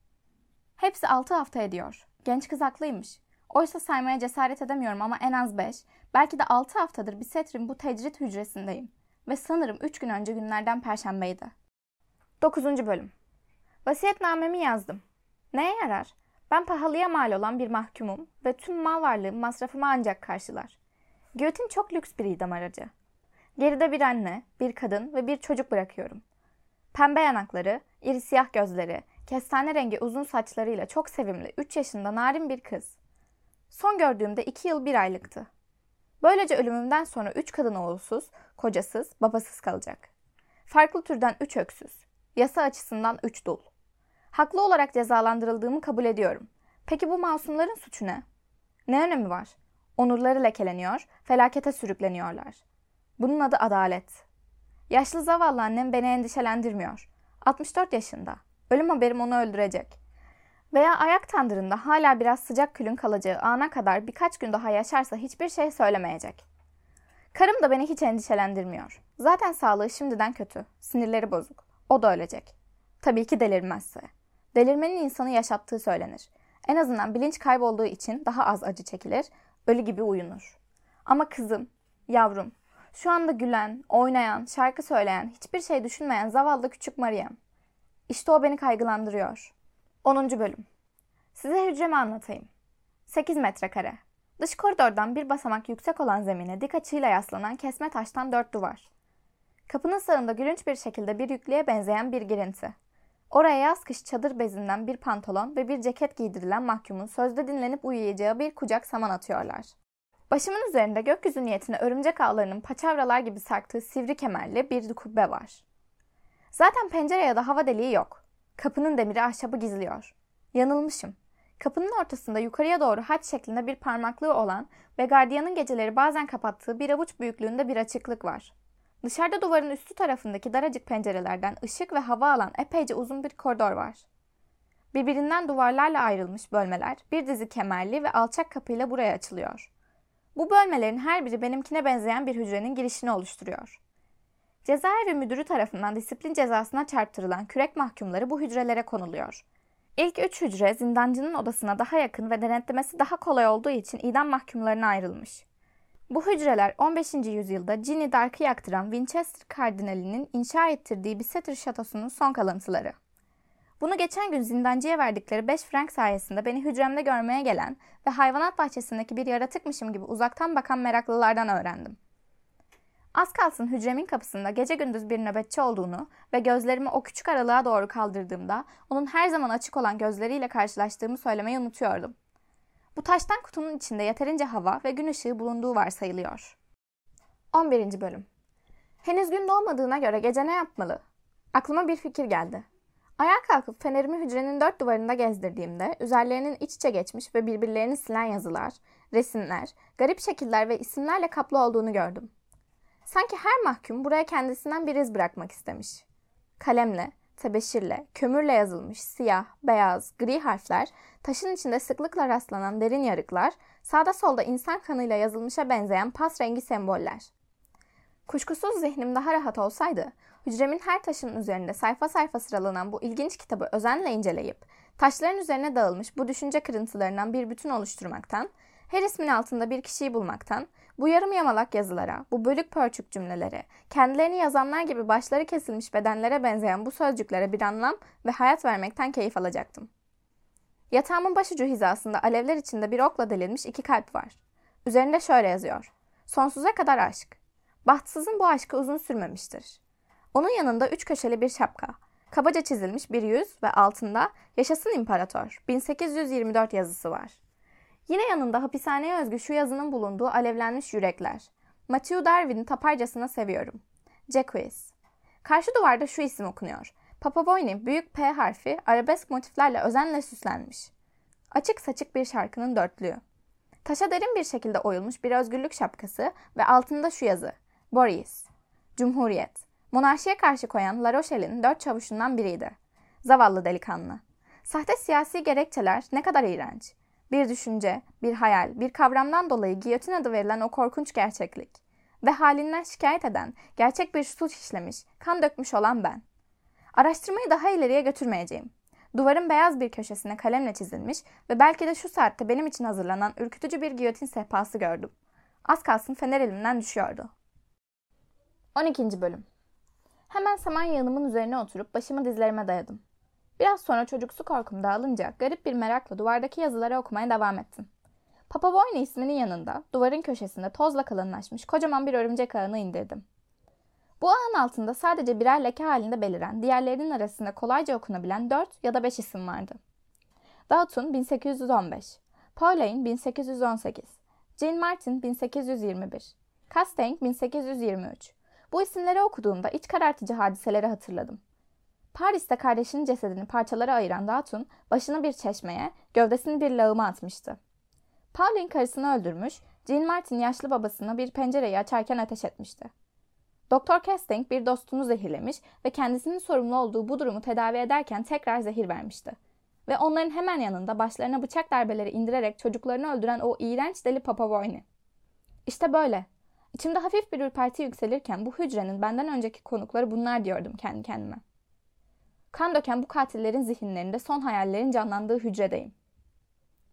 Hepsi altı hafta ediyor. Genç kız haklıymış. Oysa saymaya cesaret edemiyorum ama en az beş, belki de altı haftadır bir setrin bu tecrit hücresindeyim. Ve sanırım üç gün önce günlerden perşembeydi. Dokuzuncu bölüm. Vasiyetnamemi yazdım. Neye yarar? Ben pahalıya mal olan bir mahkumum ve tüm mal varlığım masrafımı ancak karşılar. Giyotin çok lüks bir idam aracı. Geride bir anne, bir kadın ve bir çocuk bırakıyorum. Pembe yanakları, iri siyah gözleri, kestane rengi uzun saçlarıyla çok sevimli 3 yaşında narin bir kız. Son gördüğümde 2 yıl 1 aylıktı. Böylece ölümümden sonra 3 kadın oğulsuz, kocasız, babasız kalacak. Farklı türden 3 öksüz. Yasa açısından 3 dul. Haklı olarak cezalandırıldığımı kabul ediyorum. Peki bu masumların suçu ne? Ne önemi var? Onurları lekeleniyor, felakete sürükleniyorlar. Bunun adı adalet. Yaşlı zavallı annem beni endişelendirmiyor. 64 yaşında. Ölüm haberim onu öldürecek. Veya ayak tandırında hala biraz sıcak külün kalacağı ana kadar birkaç gün daha yaşarsa hiçbir şey söylemeyecek. Karım da beni hiç endişelendirmiyor. Zaten sağlığı şimdiden kötü. Sinirleri bozuk. O da ölecek. Tabii ki delirmezse. Delirmenin insanı yaşattığı söylenir. En azından bilinç kaybolduğu için daha az acı çekilir, ölü gibi uyunur. Ama kızım, yavrum, şu anda gülen, oynayan, şarkı söyleyen, hiçbir şey düşünmeyen zavallı küçük Meryem. İşte o beni kaygılandırıyor. 10. bölüm. Size hücremi anlatayım. 8 metrekare. Dış koridordan bir basamak yüksek olan zemine dik açıyla yaslanan kesme taştan dört duvar. Kapının sağında gülünç bir şekilde bir yüklüğe benzeyen bir girinti. Oraya yaz kış çadır bezinden bir pantolon ve bir ceket giydirilen mahkumun sözde dinlenip uyuyacağı bir kucak saman atıyorlar. Başımın üzerinde gökyüzü niyetine örümcek ağlarının paçavralar gibi sarktığı sivri kemerli bir kubbe var. Zaten pencere ya da hava deliği yok. Kapının demiri ahşabı gizliyor. Yanılmışım. Kapının ortasında yukarıya doğru haç şeklinde bir parmaklığı olan ve gardiyanın geceleri bazen kapattığı bir avuç büyüklüğünde bir açıklık var. Dışarıda duvarın üstü tarafındaki daracık pencerelerden ışık ve hava alan epeyce uzun bir koridor var. Birbirinden duvarlarla ayrılmış bölmeler bir dizi kemerli ve alçak kapıyla buraya açılıyor. Bu bölmelerin her biri benimkine benzeyen bir hücrenin girişini oluşturuyor. Cezaevi müdürü tarafından disiplin cezasına çarptırılan kürek mahkumları bu hücrelere konuluyor. İlk üç hücre zindancının odasına daha yakın ve denetlemesi daha kolay olduğu için idam mahkumlarına ayrılmış. Bu hücreler 15. yüzyılda Ginny Dark'ı yaktıran Winchester kardinalinin inşa ettirdiği Bicester şatosunun son kalıntıları. Bunu geçen gün zindancıya verdikleri 5 frank sayesinde beni hücremde görmeye gelen ve hayvanat bahçesindeki bir yaratıkmışım gibi uzaktan bakan meraklılardan öğrendim. Az kalsın hücremin kapısında gece gündüz bir nöbetçi olduğunu ve gözlerimi o küçük aralığa doğru kaldırdığımda onun her zaman açık olan gözleriyle karşılaştığımı söylemeyi unutuyordum. Bu taştan kutunun içinde yeterince hava ve gün ışığı bulunduğu varsayılıyor. 11. Bölüm Henüz gün doğmadığına göre gece ne yapmalı? Aklıma bir fikir geldi. Ayağa kalkıp fenerimi hücrenin dört duvarında gezdirdiğimde üzerlerinin iç içe geçmiş ve birbirlerini silen yazılar, resimler, garip şekiller ve isimlerle kaplı olduğunu gördüm. Sanki her mahkum buraya kendisinden bir iz bırakmak istemiş. Kalemle, tebeşirle, kömürle yazılmış siyah, beyaz, gri harfler, taşın içinde sıklıkla rastlanan derin yarıklar, sağda solda insan kanıyla yazılmışa benzeyen pas rengi semboller. Kuşkusuz zihnim daha rahat olsaydı, hücremin her taşının üzerinde sayfa sayfa sıralanan bu ilginç kitabı özenle inceleyip, taşların üzerine dağılmış bu düşünce kırıntılarından bir bütün oluşturmaktan, her ismin altında bir kişiyi bulmaktan, bu yarım yamalak yazılara, bu bölük pörçük cümlelere, kendilerini yazanlar gibi başları kesilmiş bedenlere benzeyen bu sözcüklere bir anlam ve hayat vermekten keyif alacaktım. Yatağımın başucu hizasında alevler içinde bir okla delinmiş iki kalp var. Üzerinde şöyle yazıyor. Sonsuza kadar aşk. Bahtsızın bu aşkı uzun sürmemiştir. Onun yanında üç köşeli bir şapka, kabaca çizilmiş bir yüz ve altında Yaşasın İmparator 1824 yazısı var. Yine yanında hapishaneye özgü şu yazının bulunduğu alevlenmiş yürekler. Matthew Darwin'i taparcasına seviyorum. Jacques. Karşı duvarda şu isim okunuyor. Papa Boyne büyük P harfi arabesk motiflerle özenle süslenmiş. Açık saçık bir şarkının dörtlüğü. Taşa derin bir şekilde oyulmuş bir özgürlük şapkası ve altında şu yazı. Boris. Cumhuriyet. Monarşiye karşı koyan La Rochelle'in dört çavuşundan biriydi. Zavallı delikanlı. Sahte siyasi gerekçeler ne kadar iğrenç. Bir düşünce, bir hayal, bir kavramdan dolayı giyotin adı verilen o korkunç gerçeklik. Ve halinden şikayet eden, gerçek bir suç işlemiş, kan dökmüş olan ben. Araştırmayı daha ileriye götürmeyeceğim. Duvarın beyaz bir köşesine kalemle çizilmiş ve belki de şu saatte benim için hazırlanan ürkütücü bir giyotin sehpası gördüm. Az kalsın fener elimden düşüyordu. 12. Bölüm Hemen saman yığınımın üzerine oturup başımı dizlerime dayadım. Biraz sonra çocuksu korkum dağılınca garip bir merakla duvardaki yazıları okumaya devam ettim. Papa Boyne isminin yanında duvarın köşesinde tozla kalınlaşmış kocaman bir örümcek ağını indirdim. Bu ağın altında sadece birer leke halinde beliren, diğerlerinin arasında kolayca okunabilen 4 ya da 5 isim vardı. Dalton 1815, Pauline 1818, Jean Martin 1821, Castaigne 1823. Bu isimleri okuduğumda iç karartıcı hadiseleri hatırladım. Paris'te kardeşinin cesedini parçalara ayıran Datun başını bir çeşmeye, gövdesini bir lağıma atmıştı. Pauline karısını öldürmüş, Jean Martin yaşlı babasına bir pencereyi açarken ateş etmişti. Doktor Casting bir dostunu zehirlemiş ve kendisinin sorumlu olduğu bu durumu tedavi ederken tekrar zehir vermişti. Ve onların hemen yanında başlarına bıçak darbeleri indirerek çocuklarını öldüren o iğrenç deli Papa Boyne. İşte böyle. İçimde hafif bir ürperti yükselirken bu hücrenin benden önceki konukları bunlar diyordum kendi kendime. Kan döken bu katillerin zihinlerinde son hayallerin canlandığı hücredeyim.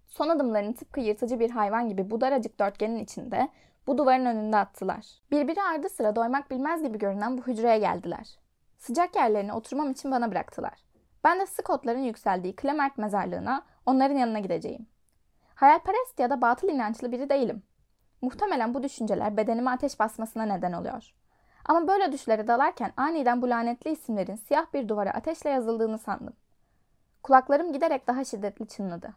Son adımlarını tıpkı yırtıcı bir hayvan gibi bu daracık dörtgenin içinde bu duvarın önünde attılar. Birbiri ardı sıra doymak bilmez gibi görünen bu hücreye geldiler. Sıcak yerlerine oturmam için bana bıraktılar. Ben de Scottların yükseldiği Clement mezarlığına onların yanına gideceğim. Hayalperest ya da batıl inançlı biri değilim. Muhtemelen bu düşünceler bedenime ateş basmasına neden oluyor. Ama böyle düşlere dalarken aniden bu lanetli isimlerin siyah bir duvara ateşle yazıldığını sandım. Kulaklarım giderek daha şiddetli çınladı.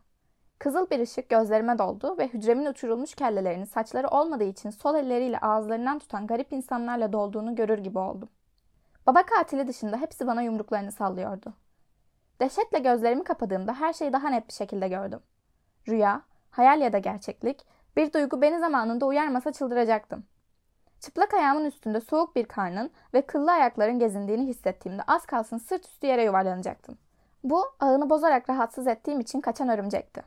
Kızıl bir ışık gözlerime doldu ve hücremin uçurulmuş kellelerini saçları olmadığı için sol elleriyle ağızlarından tutan garip insanlarla dolduğunu görür gibi oldum. Baba katili dışında hepsi bana yumruklarını sallıyordu. Dehşetle gözlerimi kapadığımda her şeyi daha net bir şekilde gördüm. Rüya, hayal ya da gerçeklik, bir duygu beni zamanında uyarmasa çıldıracaktım. Çıplak ayağımın üstünde soğuk bir karnın ve kıllı ayakların gezindiğini hissettiğimde az kalsın sırt üstü yere yuvarlanacaktım. Bu, ağını bozarak rahatsız ettiğim için kaçan örümcekti.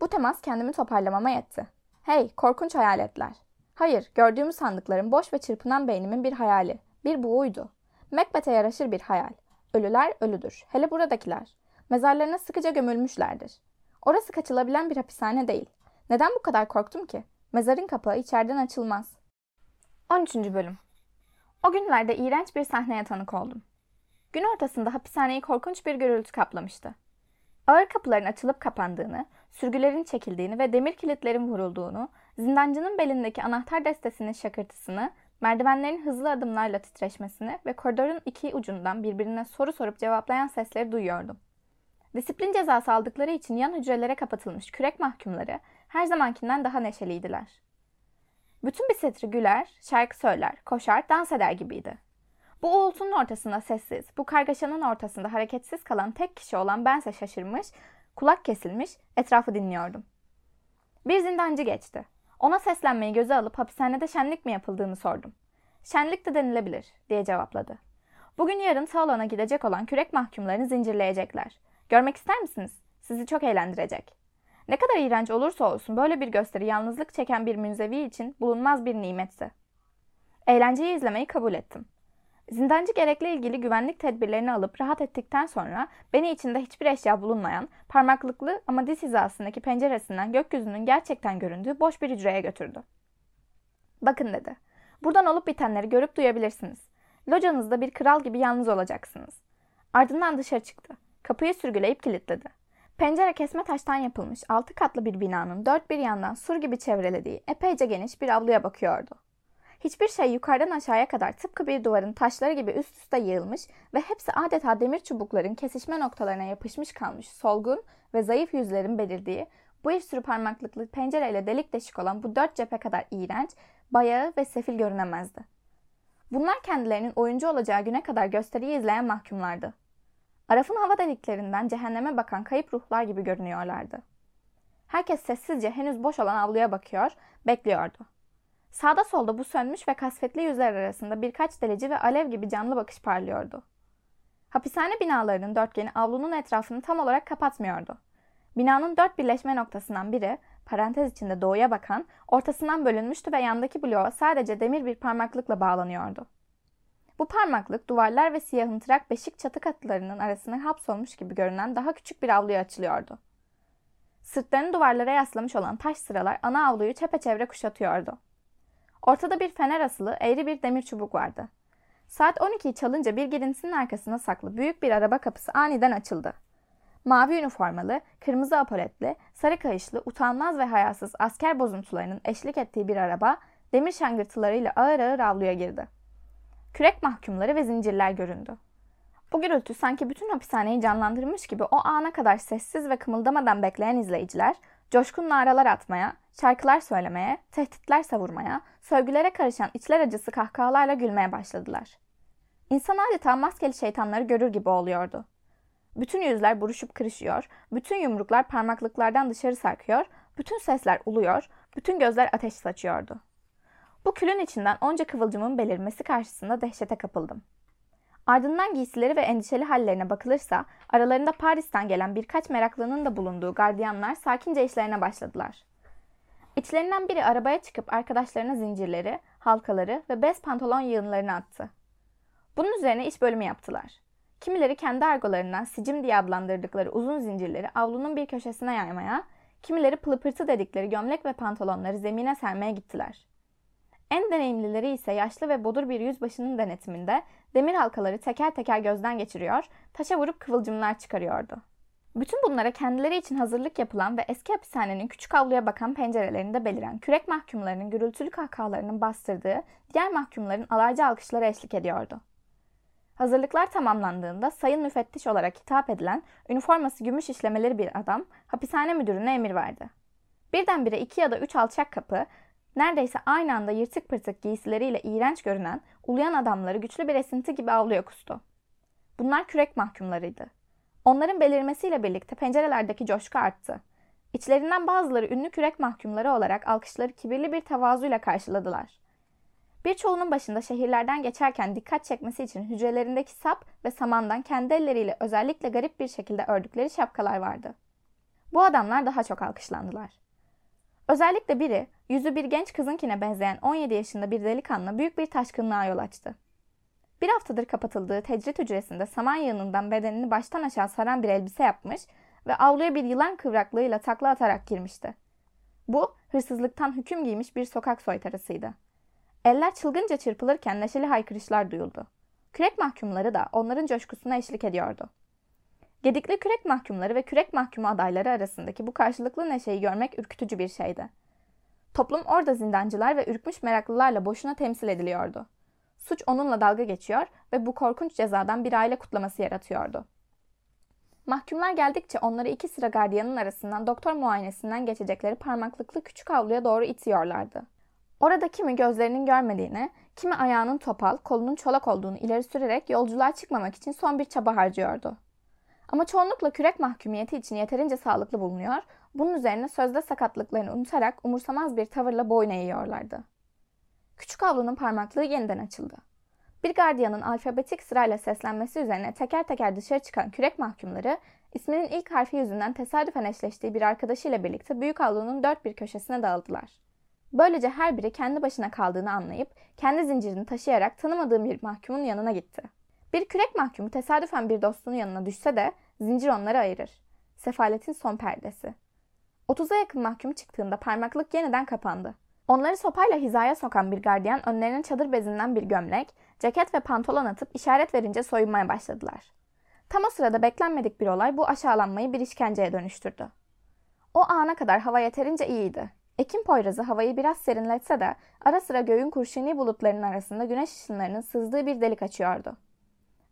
Bu temas kendimi toparlamama yetti. Hey, korkunç hayaletler. Hayır, gördüğümü sandıklarım boş ve çırpınan beynimin bir hayali. Bir buğuydu. Macbeth'e yaraşır bir hayal. Ölüler ölüdür. Hele buradakiler. Mezarlarına sıkıca gömülmüşlerdir. Orası kaçılabilen bir hapishane değil. Neden bu kadar korktum ki? Mezarın kapağı içeriden açılmaz. 13. Bölüm O günlerde iğrenç bir sahneye tanık oldum. Gün ortasında hapishaneyi korkunç bir gürültü kaplamıştı. Ağır kapıların açılıp kapandığını, sürgülerin çekildiğini ve demir kilitlerin vurulduğunu, zindancının belindeki anahtar destesinin şakırtısını, merdivenlerin hızlı adımlarla titreşmesini ve koridorun iki ucundan birbirine soru sorup cevaplayan sesleri duyuyordum. Disiplin cezası aldıkları için yan hücrelere kapatılmış kürek mahkumları her zamankinden daha neşeliydiler. Bütün bir setri güler, şarkı söyler, koşar, dans eder gibiydi. Bu uğultunun ortasında sessiz, bu kargaşanın ortasında hareketsiz kalan tek kişi olan bense şaşırmış, kulak kesilmiş, etrafı dinliyordum. Bir zindancı geçti. Ona seslenmeyi göze alıp hapishanede şenlik mi yapıldığını sordum. Şenlik de denilebilir, diye cevapladı. Bugün yarın salona gidecek olan kürek mahkumlarını zincirleyecekler. Görmek ister misiniz? Sizi çok eğlendirecek. Ne kadar iğrenç olursa olsun böyle bir gösteri yalnızlık çeken bir münzevi için bulunmaz bir nimetti. Eğlenceyi izlemeyi kabul ettim. Zindancı gerekli ilgili güvenlik tedbirlerini alıp rahat ettikten sonra beni içinde hiçbir eşya bulunmayan, parmaklıklı ama diz hizasındaki penceresinden gökyüzünün gerçekten göründüğü boş bir hücreye götürdü. Bakın dedi. Buradan olup bitenleri görüp duyabilirsiniz. Locanızda bir kral gibi yalnız olacaksınız. Ardından dışarı çıktı. Kapıyı sürgüleyip kilitledi. Pencere kesme taştan yapılmış altı katlı bir binanın dört bir yandan sur gibi çevrelediği epeyce geniş bir avluya bakıyordu. Hiçbir şey yukarıdan aşağıya kadar tıpkı bir duvarın taşları gibi üst üste yığılmış ve hepsi adeta demir çubukların kesişme noktalarına yapışmış kalmış solgun ve zayıf yüzlerin belirdiği bu bir sürü parmaklıklı pencereyle delik deşik olan bu dört cephe kadar iğrenç, bayağı ve sefil görünemezdi. Bunlar kendilerinin oyuncu olacağı güne kadar gösteriyi izleyen mahkumlardı. Araf'ın hava deliklerinden cehenneme bakan kayıp ruhlar gibi görünüyorlardı. Herkes sessizce henüz boş olan avluya bakıyor, bekliyordu. Sağda solda bu sönmüş ve kasvetli yüzler arasında birkaç delici ve alev gibi canlı bakış parlıyordu. Hapishane binalarının dörtgeni avlunun etrafını tam olarak kapatmıyordu. Binanın dört birleşme noktasından biri, parantez içinde doğuya bakan, ortasından bölünmüştü ve yandaki bloğa sadece demir bir parmaklıkla bağlanıyordu. Bu parmaklık duvarlar ve siyahımtırak beşik çatı katlarının arasına hapsolmuş gibi görünen daha küçük bir avluya açılıyordu. Sırtlarını duvarlara yaslamış olan taş sıralar ana avluyu çepeçevre kuşatıyordu. Ortada bir fener asılı eğri bir demir çubuk vardı. Saat 12'yi çalınca bir girintisinin arkasına saklı büyük bir araba kapısı aniden açıldı. Mavi üniformalı, kırmızı apoletli, sarı kayışlı, utanmaz ve hayasız asker bozuntularının eşlik ettiği bir araba demir şangırtılarıyla ağır ağır avluya girdi. Kürek mahkumları ve zincirler göründü. Bu gürültü sanki bütün hapishaneyi canlandırmış gibi o ana kadar sessiz ve kımıldamadan bekleyen izleyiciler coşkun naralar atmaya, şarkılar söylemeye, tehditler savurmaya, sövgülere karışan içler acısı kahkahalarla gülmeye başladılar. İnsan adeta maskeli şeytanları görür gibi oluyordu. Bütün yüzler buruşup kırışıyor, bütün yumruklar parmaklıklardan dışarı sarkıyor, bütün sesler uluyor, bütün gözler ateş saçıyordu. Bu külün içinden onca kıvılcımın belirmesi karşısında dehşete kapıldım. Ardından giysileri ve endişeli hallerine bakılırsa aralarında Paris'ten gelen birkaç meraklının da bulunduğu gardiyanlar sakince işlerine başladılar. İçlerinden biri arabaya çıkıp arkadaşlarına zincirleri, halkaları ve bez pantolon yığınlarını attı. Bunun üzerine iş bölümü yaptılar. Kimileri kendi argolarından sicim diye adlandırdıkları uzun zincirleri avlunun bir köşesine yaymaya, kimileri pılıpırtı dedikleri gömlek ve pantolonları zemine sermeye gittiler. En deneyimlileri ise yaşlı ve bodur bir yüzbaşının denetiminde demir halkaları teker teker gözden geçiriyor, taşa vurup kıvılcımlar çıkarıyordu. Bütün bunlara kendileri için hazırlık yapılan ve eski hapishanenin küçük avluya bakan pencerelerinde beliren kürek mahkumlarının gürültülü kahkahalarının bastırdığı diğer mahkumların alaycı alkışları eşlik ediyordu. Hazırlıklar tamamlandığında sayın müfettiş olarak hitap edilen üniforması gümüş işlemeleri bir adam hapishane müdürüne emir verdi. Birdenbire iki ya da üç alçak kapı neredeyse aynı anda yırtık pırtık giysileriyle iğrenç görünen uluyan adamları güçlü bir esinti gibi avluya kustu. Bunlar kürek mahkumlarıydı. Onların belirmesiyle birlikte pencerelerdeki coşku arttı. İçlerinden bazıları ünlü kürek mahkumları olarak alkışları kibirli bir tavazuyla karşıladılar. Birçoğunun başında şehirlerden geçerken dikkat çekmesi için hücrelerindeki sap ve samandan kendi elleriyle özellikle garip bir şekilde ördükleri şapkalar vardı. Bu adamlar daha çok alkışlandılar. Özellikle biri, yüzü bir genç kızınkine benzeyen 17 yaşında bir delikanlı büyük bir taşkınlığa yol açtı. Bir haftadır kapatıldığı tecrit hücresinde saman yığınından bedenini baştan aşağı saran bir elbise yapmış ve avluya bir yılan kıvraklığıyla takla atarak girmişti. Bu, hırsızlıktan hüküm giymiş bir sokak soytarısıydı. Eller çılgınca çırpılırken neşeli haykırışlar duyuldu. Kürek mahkumları da onların coşkusuna eşlik ediyordu. Gedikli kürek mahkumları ve kürek mahkumu adayları arasındaki bu karşılıklı neşeyi görmek ürkütücü bir şeydi. Toplum orada zindancılar ve ürkmüş meraklılarla boşuna temsil ediliyordu. Suç onunla dalga geçiyor ve bu korkunç cezadan bir aile kutlaması yaratıyordu. Mahkumlar geldikçe onları iki sıra gardiyanın arasından doktor muayenesinden geçecekleri parmaklıklı küçük avluya doğru itiyorlardı. Orada kimi gözlerinin görmediğini, kimi ayağının topal, kolunun çolak olduğunu ileri sürerek yolculuğa çıkmamak için son bir çaba harcıyordu. Ama çoğunlukla kürek mahkumiyeti için yeterince sağlıklı bulunuyor, bunun üzerine sözde sakatlıklarını unutarak umursamaz bir tavırla boyun eğiyorlardı. Küçük avlunun parmaklığı yeniden açıldı. Bir gardiyanın alfabetik sırayla seslenmesi üzerine teker teker dışarı çıkan kürek mahkumları, isminin ilk harfi yüzünden tesadüfen eşleştiği bir arkadaşıyla birlikte büyük avlunun dört bir köşesine dağıldılar. Böylece her biri kendi başına kaldığını anlayıp kendi zincirini taşıyarak tanımadığım bir mahkumun yanına gitti. Bir kürek mahkumu tesadüfen bir dostunun yanına düşse de zincir onları ayırır. Sefaletin son perdesi. 30'a yakın mahkum çıktığında parmaklık yeniden kapandı. Onları sopayla hizaya sokan bir gardiyan önlerine çadır bezinden bir gömlek, ceket ve pantolon atıp işaret verince soyunmaya başladılar. Tam o sırada beklenmedik bir olay bu aşağılanmayı bir işkenceye dönüştürdü. O ana kadar hava yeterince iyiydi. Ekim Poyrazı havayı biraz serinletse de ara sıra göğün kurşuni bulutlarının arasında güneş ışınlarının sızdığı bir delik açıyordu.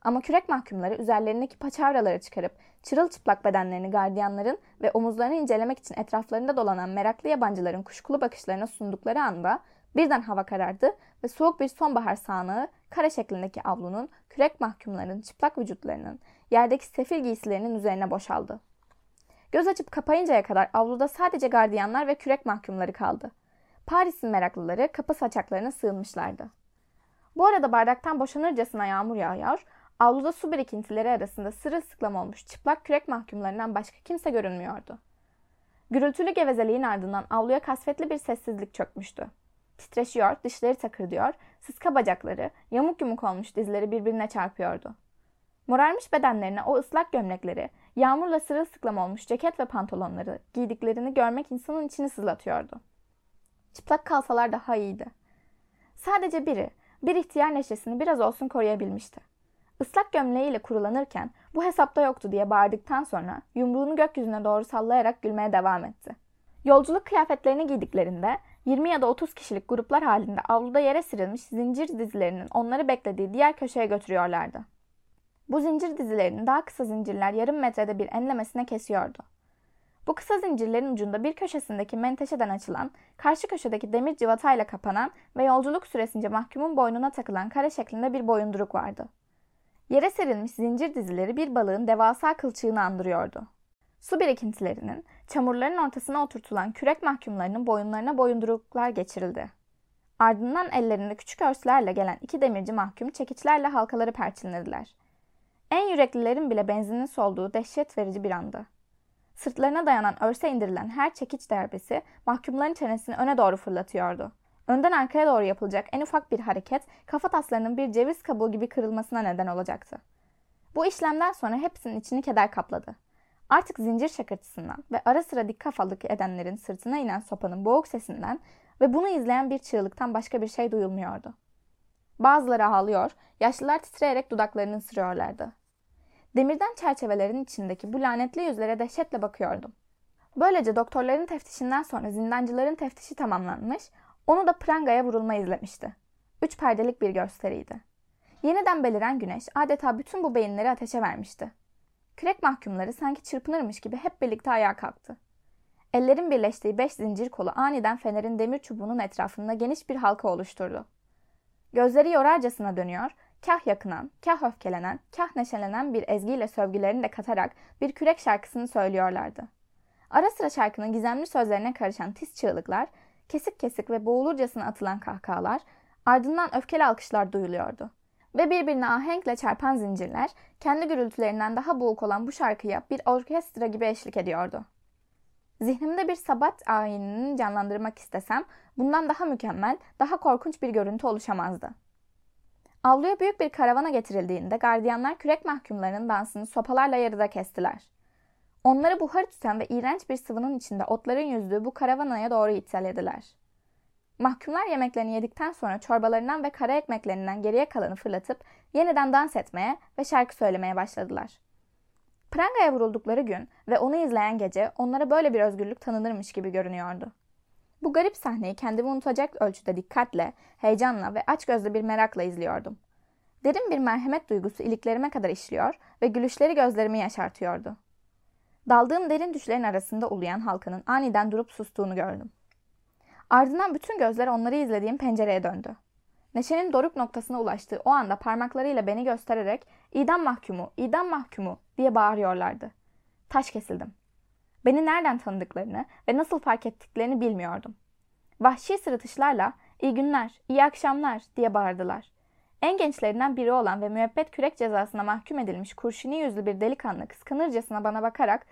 Ama kürek mahkumları üzerlerindeki paçavraları çıkarıp çırılçıplak bedenlerini gardiyanların ve omuzlarını incelemek için etraflarında dolanan meraklı yabancıların kuşkulu bakışlarına sundukları anda birden hava karardı ve soğuk bir sonbahar sağanağı kare şeklindeki avlunun kürek mahkumların çıplak vücutlarının yerdeki sefil giysilerinin üzerine boşaldı. Göz açıp kapayıncaya kadar avluda sadece gardiyanlar ve kürek mahkumları kaldı. Paris'in meraklıları kapı saçaklarına sığınmışlardı. Bu arada bardaktan boşanırcasına yağmur yağıyor, avluda su birikintileri arasında sırılsıklam olmuş çıplak kürek mahkumlarından başka kimse görünmüyordu. Gürültülü gevezeliğin ardından avluya kasvetli bir sessizlik çökmüştü. Titreşiyor, dişleri takırdıyor, sıska bacakları, yamuk yumuk olmuş dizleri birbirine çarpıyordu. Morarmış bedenlerine o ıslak gömlekleri, yağmurla sırılsıklam olmuş ceket ve pantolonları giydiklerini görmek insanın içini sızlatıyordu. Çıplak kalsalar daha iyiydi. Sadece biri, bir ihtiyar neşesini biraz olsun koruyabilmişti. Islak gömleğiyle kurulanırken bu hesapta yoktu diye bağırdıktan sonra yumruğunu gökyüzüne doğru sallayarak gülmeye devam etti. Yolculuk kıyafetlerini giydiklerinde 20 ya da 30 kişilik gruplar halinde avluda yere serilmiş zincir dizilerinin onları beklediği diğer köşeye götürüyorlardı. Bu zincir dizilerinin daha kısa zincirler yarım metrede bir enlemesine kesiyordu. Bu kısa zincirlerin ucunda bir köşesindeki menteşeden açılan, karşı köşedeki demir civatayla kapanan ve yolculuk süresince mahkumun boynuna takılan kare şeklinde bir boyunduruk vardı. Yere serilmiş zincir dizileri bir balığın devasa kılçığını andırıyordu. Su birikintilerinin, çamurların ortasına oturtulan kürek mahkumlarının boyunlarına boyunduruklar geçirildi. Ardından ellerinde küçük örslerle gelen iki demirci mahkum çekiçlerle halkaları perçinlediler. En yüreklilerin bile benzinin solduğu dehşet verici bir andı. Sırtlarına dayanan örse indirilen her çekiç darbesi mahkumların çenesini öne doğru fırlatıyordu. Önden arkaya doğru yapılacak en ufak bir hareket kafa taslarının bir ceviz kabuğu gibi kırılmasına neden olacaktı. Bu işlemden sonra hepsinin içini keder kapladı. Artık zincir şakırtısından ve ara sıra dik kafalık edenlerin sırtına inen sopanın boğuk sesinden ve bunu izleyen bir çığlıktan başka bir şey duyulmuyordu. Bazıları ağlıyor, yaşlılar titreyerek dudaklarını ısırıyorlardı. Demirden çerçevelerin içindeki bu lanetli yüzlere dehşetle bakıyordum. Böylece doktorların teftişinden sonra zindancıların teftişi tamamlanmış, onu da prangaya vurulma izlemişti. Üç perdelik bir gösteriydi. Yeniden beliren güneş adeta bütün bu beyinleri ateşe vermişti. Kürek mahkumları sanki çırpınırmış gibi hep birlikte ayağa kalktı. Ellerin birleştiği beş zincir kolu aniden fenerin demir çubuğunun etrafında geniş bir halka oluşturdu. Gözleri yorarcasına dönüyor, kah yakınan, kah öfkelenen, kah neşelenen bir ezgiyle sövgülerini de katarak bir kürek şarkısını söylüyorlardı. Ara sıra şarkının gizemli sözlerine karışan tiz çığlıklar, kesik kesik ve boğulurcasına atılan kahkahalar, ardından öfkeli alkışlar duyuluyordu. Ve birbirine ahenkle çarpan zincirler, kendi gürültülerinden daha boğuk olan bu şarkıya bir orkestra gibi eşlik ediyordu. Zihnimde bir sabat ayinini canlandırmak istesem, bundan daha mükemmel, daha korkunç bir görüntü oluşamazdı. Avluya büyük bir karavana getirildiğinde gardiyanlar kürek mahkumlarının dansını sopalarla yarıda kestiler. Onları buhar tutan ve iğrenç bir sıvının içinde otların yüzdüğü bu karavanaya doğru itelediler. Mahkumlar yemeklerini yedikten sonra çorbalarından ve kara ekmeklerinden geriye kalanı fırlatıp yeniden dans etmeye ve şarkı söylemeye başladılar. Pranga'ya vuruldukları gün ve onu izleyen gece onlara böyle bir özgürlük tanınırmış gibi görünüyordu. Bu garip sahneyi kendimi unutacak ölçüde dikkatle, heyecanla ve açgözlü bir merakla izliyordum. Derin bir merhamet duygusu iliklerime kadar işliyor ve gülüşleri gözlerimi yaşartıyordu. Daldığım derin düşlerin arasında uluyan halkanın aniden durup sustuğunu gördüm. Ardından bütün gözler onları izlediğim pencereye döndü. Neşenin doruk noktasına ulaştığı o anda parmaklarıyla beni göstererek idam mahkumu, idam mahkumu diye bağırıyorlardı. Taş kesildim. Beni nereden tanıdıklarını ve nasıl fark ettiklerini bilmiyordum. Vahşi sırıtışlarla iyi günler, iyi akşamlar diye bağırdılar. En gençlerinden biri olan ve müebbet kürek cezasına mahkum edilmiş kurşuni yüzlü bir delikanlı kıskanırcasına bana bakarak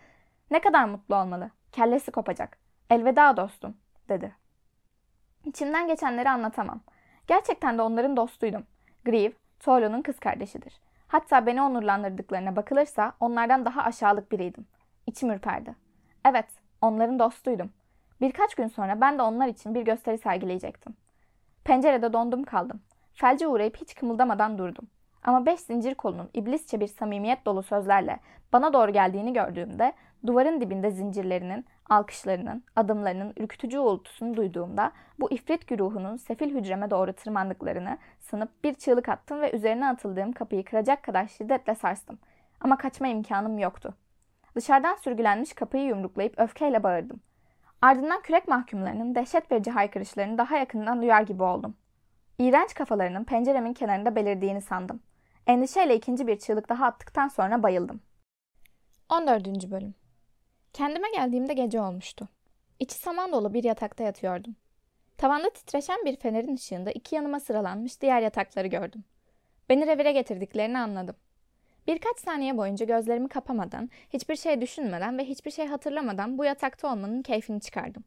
ne kadar mutlu olmalı, kellesi kopacak, elveda dostum dedi. İçimden geçenleri anlatamam. Gerçekten de onların dostuydum. Grieve, Tolo'nun kız kardeşidir. Hatta beni onurlandırdıklarına bakılırsa onlardan daha aşağılık biriydim. İçim ürperdi. Evet, onların dostuydum. Birkaç gün sonra ben de onlar için bir gösteri sergileyecektim. Pencerede dondum kaldım. Felce uğrayıp hiç kımıldamadan durdum. Ama beş zincir kolunun iblisçe bir samimiyet dolu sözlerle bana doğru geldiğini gördüğümde duvarın dibinde zincirlerinin, alkışlarının, adımlarının ürkütücü uğultusunu duyduğumda bu ifrit güruhunun sefil hücreme doğru tırmandıklarını sanıp bir çığlık attım ve üzerine atıldığım kapıyı kıracak kadar şiddetle sarstım. Ama kaçma imkanım yoktu. Dışarıdan sürgülenmiş kapıyı yumruklayıp öfkeyle bağırdım. Ardından kürek mahkumlarının dehşet verici haykırışlarını daha yakından duyar gibi oldum. İğrenç kafalarının penceremin kenarında belirdiğini sandım. Endişeyle ikinci bir çığlık daha attıktan sonra bayıldım. 14. Bölüm Kendime geldiğimde gece olmuştu. İçi saman dolu bir yatakta yatıyordum. Tavanda titreşen bir fenerin ışığında iki yanıma sıralanmış diğer yatakları gördüm. Beni revire getirdiklerini anladım. Birkaç saniye boyunca gözlerimi kapamadan, hiçbir şey düşünmeden ve hiçbir şey hatırlamadan bu yatakta olmanın keyfini çıkardım.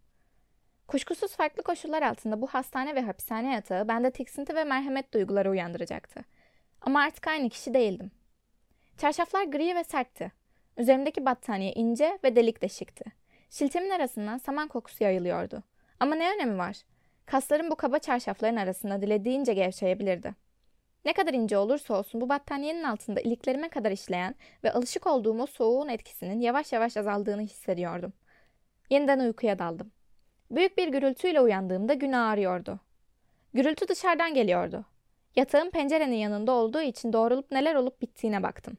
Kuşkusuz farklı koşullar altında bu hastane ve hapishane yatağı bende tiksinti ve merhamet duyguları uyandıracaktı. Ama artık aynı kişi değildim. Çarşaflar gri ve sertti. Üzerimdeki battaniye ince ve delik deşikti. Şiltemin arasından saman kokusu yayılıyordu. Ama ne önemi var? Kaslarım bu kaba çarşafların arasında dilediğince gevşeyebilirdi. Ne kadar ince olursa olsun bu battaniyenin altında iliklerime kadar işleyen ve alışık olduğum o soğuğun etkisinin yavaş yavaş azaldığını hissediyordum. Yeniden uykuya daldım. Büyük bir gürültüyle uyandığımda gün ağrıyordu. Gürültü dışarıdan geliyordu. Yatağım pencerenin yanında olduğu için doğrulup neler olup bittiğine baktım.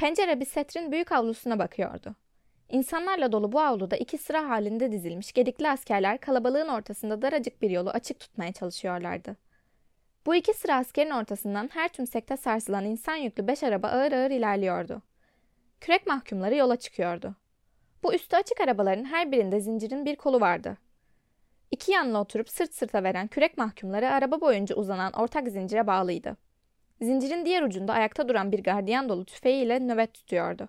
Pencere bir setrin büyük avlusuna bakıyordu. İnsanlarla dolu bu avluda iki sıra halinde dizilmiş gedikli askerler kalabalığın ortasında daracık bir yolu açık tutmaya çalışıyorlardı. Bu iki sıra askerin ortasından her tümsekte sarsılan insan yüklü beş araba ağır ağır ilerliyordu. Kürek mahkumları yola çıkıyordu. Bu üstü açık arabaların her birinde zincirin bir kolu vardı. İki yanına oturup sırt sırta veren kürek mahkumları araba boyunca uzanan ortak zincire bağlıydı. Zincirin diğer ucunda ayakta duran bir gardiyan dolu tüfeğiyle nöbet tutuyordu.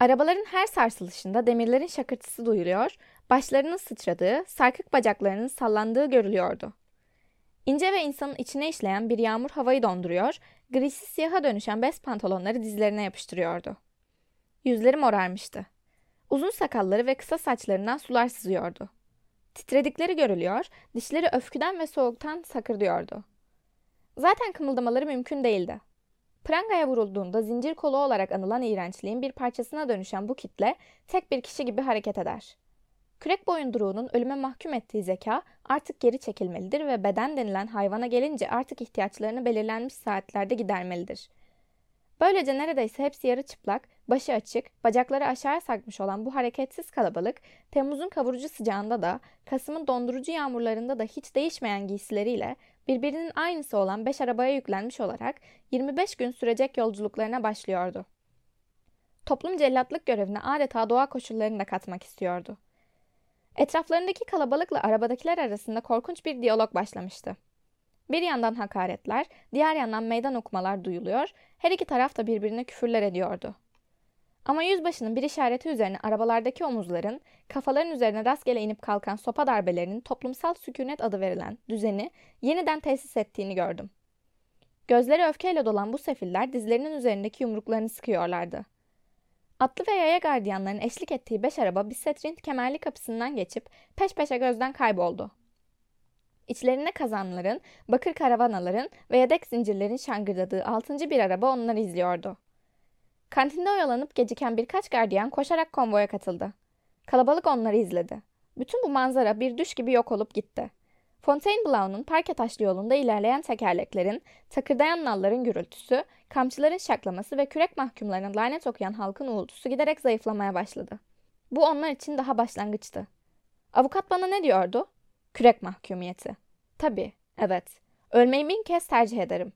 Arabaların her sarsılışında demirlerin şakırtısı duyuluyor, başlarının sıçradığı, sarkık bacaklarının sallandığı görülüyordu. İnce ve insanın içine işleyen bir yağmur havayı donduruyor, grisi siyaha dönüşen bez pantolonları dizlerine yapıştırıyordu. Yüzleri morarmıştı. Uzun sakalları ve kısa saçlarından sular sızıyordu. Titredikleri görülüyor, dişleri öfküden ve soğuktan sakırdıyordu. Zaten kımıldamaları mümkün değildi. Prangaya vurulduğunda zincir kolu olarak anılan iğrençliğin bir parçasına dönüşen bu kitle tek bir kişi gibi hareket eder. Kürek boyunduruğunun ölüme mahkum ettiği zeka artık geri çekilmelidir ve beden denilen hayvana gelince artık ihtiyaçlarını belirlenmiş saatlerde gidermelidir. Böylece neredeyse hepsi yarı çıplak, başı açık, bacakları aşağı sarkmış olan bu hareketsiz kalabalık, Temmuz'un kavurucu sıcağında da, Kasım'ın dondurucu yağmurlarında da hiç değişmeyen giysileriyle birbirinin aynısı olan beş arabaya yüklenmiş olarak 25 gün sürecek yolculuklarına başlıyordu. Toplum cellatlık görevine adeta doğa koşullarını da katmak istiyordu. Etraflarındaki kalabalıkla arabadakiler arasında korkunç bir diyalog başlamıştı. Bir yandan hakaretler, diğer yandan meydan okumalar duyuluyor, her iki taraf da birbirine küfürler ediyordu. Ama yüzbaşının bir işareti üzerine arabalardaki omuzların, kafaların üzerine rastgele inip kalkan sopa darbelerinin toplumsal sükunet adı verilen düzeni yeniden tesis ettiğini gördüm. Gözleri öfkeyle dolan bu sefiller dizlerinin üzerindeki yumruklarını sıkıyorlardı. Atlı ve yaya gardiyanların eşlik ettiği beş araba Bissetrint kemerli kapısından geçip peş peşe gözden kayboldu. İçlerine kazanların, bakır karavanaların ve yedek zincirlerin şangırdadığı altıncı bir araba onları izliyordu. Kantinde oyalanıp geciken birkaç gardiyan koşarak konvoya katıldı. Kalabalık onları izledi. Bütün bu manzara bir düş gibi yok olup gitti. Fontainebleau'nun parke taşlı yolunda ilerleyen tekerleklerin, takırdayan nalların gürültüsü, kamçıların şaklaması ve kürek mahkumlarının lanet okuyan halkın uğultusu giderek zayıflamaya başladı. Bu onlar için daha başlangıçtı. Avukat bana ne diyordu? Kürek mahkumiyeti. Tabii, evet. Ölmeyi bin kez tercih ederim.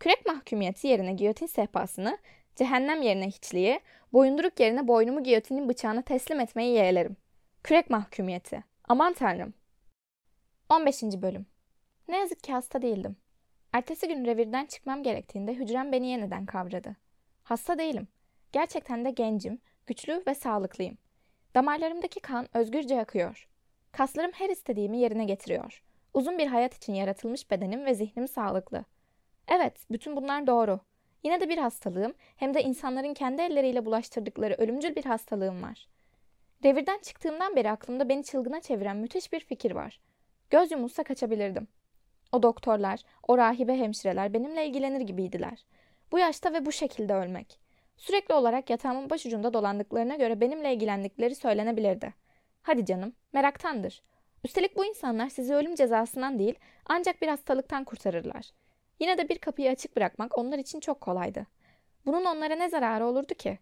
Kürek mahkumiyeti yerine giyotin sehpasını, cehennem yerine hiçliği, boyunduruk yerine boynumu giyotinin bıçağına teslim etmeyi yeğlerim. Kürek mahkumiyeti. Aman tanrım. 15. Bölüm Ne yazık ki hasta değildim. Ertesi gün revirden çıkmam gerektiğinde hücrem beni yeniden kavradı. Hasta değilim. Gerçekten de gencim, güçlü ve sağlıklıyım. Damarlarımdaki kan özgürce akıyor. Kaslarım her istediğimi yerine getiriyor. Uzun bir hayat için yaratılmış bedenim ve zihnim sağlıklı. Evet, bütün bunlar doğru. Yine de bir hastalığım, hem de insanların kendi elleriyle bulaştırdıkları ölümcül bir hastalığım var. Revirden çıktığımdan beri aklımda beni çılgına çeviren müthiş bir fikir var. Göz yumulsa kaçabilirdim. O doktorlar, o rahibe hemşireler benimle ilgilenir gibiydiler. Bu yaşta ve bu şekilde ölmek. Sürekli olarak yatağımın başucunda dolandıklarına göre benimle ilgilendikleri söylenebilirdi. Hadi canım, meraktandır. Üstelik bu insanlar sizi ölüm cezasından değil, ancak bir hastalıktan kurtarırlar. Yine de bir kapıyı açık bırakmak onlar için çok kolaydı. Bunun onlara ne zararı olurdu ki?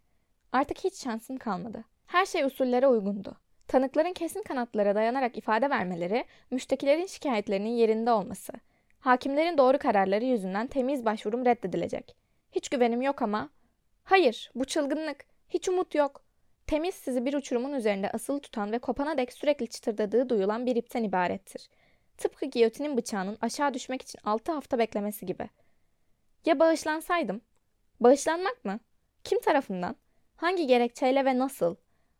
Artık hiç şansım kalmadı. Her şey usullere uygundu. Tanıkların kesin kanatlara dayanarak ifade vermeleri, müştekilerin şikayetlerinin yerinde olması. Hakimlerin doğru kararları yüzünden temiz başvurum reddedilecek. Hiç güvenim yok ama... Hayır, bu çılgınlık. Hiç umut yok. Temiz sizi bir uçurumun üzerinde asılı tutan ve kopana dek sürekli çıtırdadığı duyulan bir ipten ibarettir. Tıpkı giyotinin bıçağının aşağı düşmek için altı hafta beklemesi gibi. Ya bağışlansaydım? Bağışlanmak mı? Kim tarafından? Hangi gerekçeyle ve nasıl?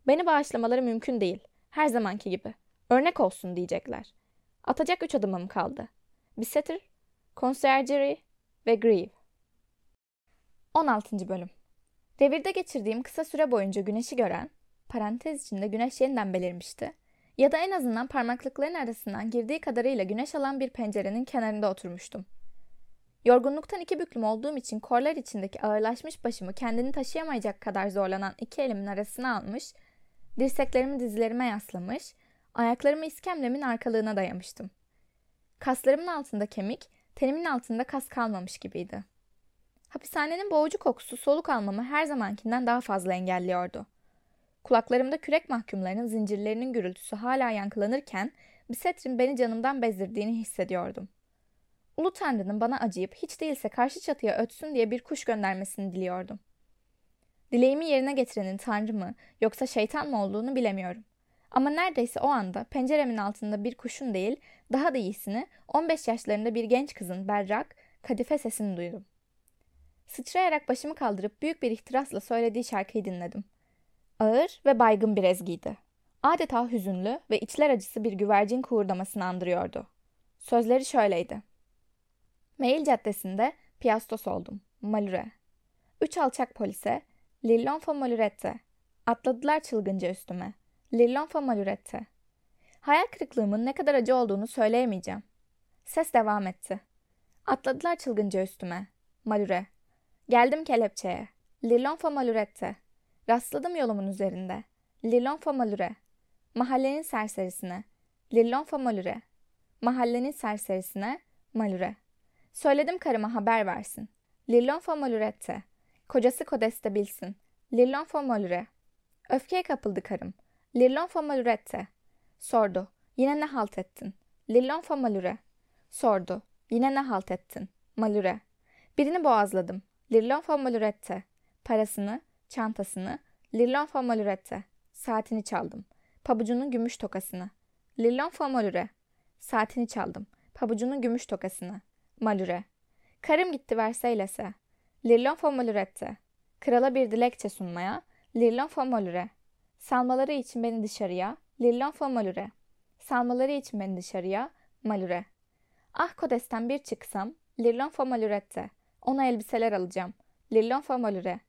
Beni bağışlamaları mümkün değil. Her zamanki gibi. Örnek olsun diyecekler. Atacak üç adımım kaldı. Bisetter, Conciergerie ve Grieve. 16. Bölüm Revirde geçirdiğim kısa süre boyunca güneşi gören, parantez içinde güneş yeniden belirmişti, ya da en azından parmaklıkların arasından girdiği kadarıyla güneş alan bir pencerenin kenarında oturmuştum. Yorgunluktan iki büklüm olduğum için korlar içindeki ağırlaşmış başımı kendini taşıyamayacak kadar zorlanan iki elimin arasına almış, dirseklerimi dizlerime yaslamış, ayaklarımı iskemlemin arkalığına dayamıştım. Kaslarımın altında kemik, tenimin altında kas kalmamış gibiydi. Hapishanenin boğucu kokusu soluk almamı her zamankinden daha fazla engelliyordu. Kulaklarımda kürek mahkumlarının zincirlerinin gürültüsü hala yankılanırken Bisetrin beni canımdan bezdirdiğini hissediyordum. Ulu Tanrı'nın bana acıyıp hiç değilse karşı çatıya ötsün diye bir kuş göndermesini diliyordum. Dileğimi yerine getirenin Tanrı mı yoksa şeytan mı olduğunu bilemiyorum. Ama neredeyse o anda penceremin altında bir kuşun değil, daha da iyisini 15 yaşlarında bir genç kızın berrak, kadife sesini duydum. Sıçrayarak başımı kaldırıp büyük bir ihtirasla söylediği şarkıyı dinledim. Ağır ve baygın bir ezgiydi. Adeta hüzünlü ve içler acısı bir güvercin kuğurdamasını andırıyordu. Sözleri şöyleydi. Mail caddesinde piyastos oldum. Malure. Üç alçak polise, Lillonfo malurette. Atladılar çılgınca üstüme. Lillonfo malurette. Hayal kırıklığımın ne kadar acı olduğunu söyleyemeyeceğim. Ses devam etti. Atladılar çılgınca üstüme. Malure. Geldim kelepçeye. Lillonfo malurette. Rastladım yolumun üzerinde. Lillonfo malure. Mahallenin serserisine. Lillonfo malure. Mahallenin serserisine. Malure. Söyledim karıma haber versin. Lillonfo malurette. Kocası kodeste bilsin. Lillonfo malure. Öfkeye kapıldı karım. Lillonfo malurette. Sordu. Yine ne halt ettin? Lillonfo malure. Sordu. Yine ne halt ettin? Malure. Birini boğazladım. Lillonfo malurette. Parasını, çantasını, Lillonfo malurette. Saatini çaldım. Pabucunun gümüş tokasını. Lillonfo malure. Saatini çaldım. Pabucunun gümüş tokasını. Malure. Karım gitti verseylese. Lillonfo malurette. Krala bir dilekçe sunmaya. Lillonfo malure. Salmaları için beni dışarıya. Lillonfo malure. Salmaları için beni dışarıya. Malure. Ah kodesten bir çıksam. Lillonfo malurette. Ona elbiseler alacağım. Lillonfo malure.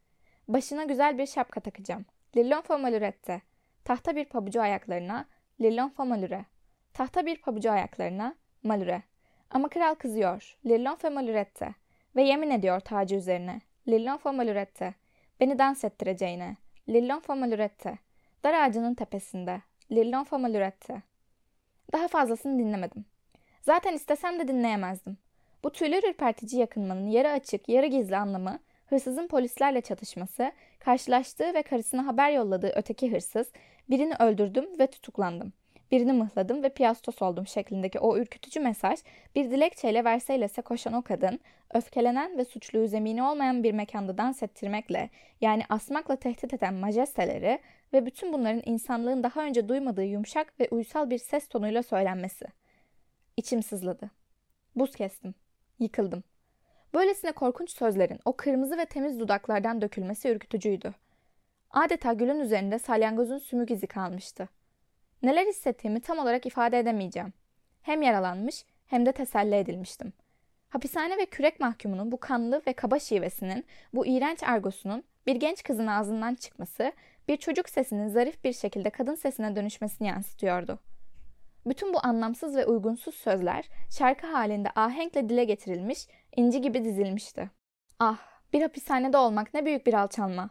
Başına güzel bir şapka takacağım. Lillonfo malurette. Tahta bir pabucu ayaklarına. Lillonfo malure. Tahta bir pabucu ayaklarına. Malure. Ama kral kızıyor. Lillonfo malurette. Ve yemin ediyor tacı üzerine. Lillonfo malurette. Beni dans ettireceğine. Lillonfo malurette. Dar ağacının tepesinde. Lillonfo malurette. Daha fazlasını dinlemedim. Zaten istesem de dinleyemezdim. Bu tüyler ürpertici yakınmanın yarı açık, yarı gizli anlamı, hırsızın polislerle çatışması, karşılaştığı ve karısına haber yolladığı öteki hırsız, birini öldürdüm ve tutuklandım. Birini mıhladım ve piyastos oldum şeklindeki o ürkütücü mesaj bir dilekçeyle verseylese koşan o kadın, öfkelenen ve suçluyu zemini olmayan bir mekanda dans ettirmekle yani asmakla tehdit eden majesteleri ve bütün bunların insanlığın daha önce duymadığı yumuşak ve uysal bir ses tonuyla söylenmesi. İçim sızladı. Buz kestim. Yıkıldım. Böylesine korkunç sözlerin o kırmızı ve temiz dudaklardan dökülmesi ürkütücüydü. Adeta gülün üzerinde salyangozun sümük izi kalmıştı. Neler hissettiğimi tam olarak ifade edemeyeceğim. Hem yaralanmış hem de teselli edilmiştim. Hapishane ve kürek mahkumunun bu kanlı ve kaba şivesinin, bu iğrenç argosunun bir genç kızın ağzından çıkması, bir çocuk sesinin zarif bir şekilde kadın sesine dönüşmesini yansıtıyordu. Bütün bu anlamsız ve uygunsuz sözler şarkı halinde ahenkle dile getirilmiş, inci gibi dizilmişti. Ah, bir hapishanede olmak ne büyük bir alçalma.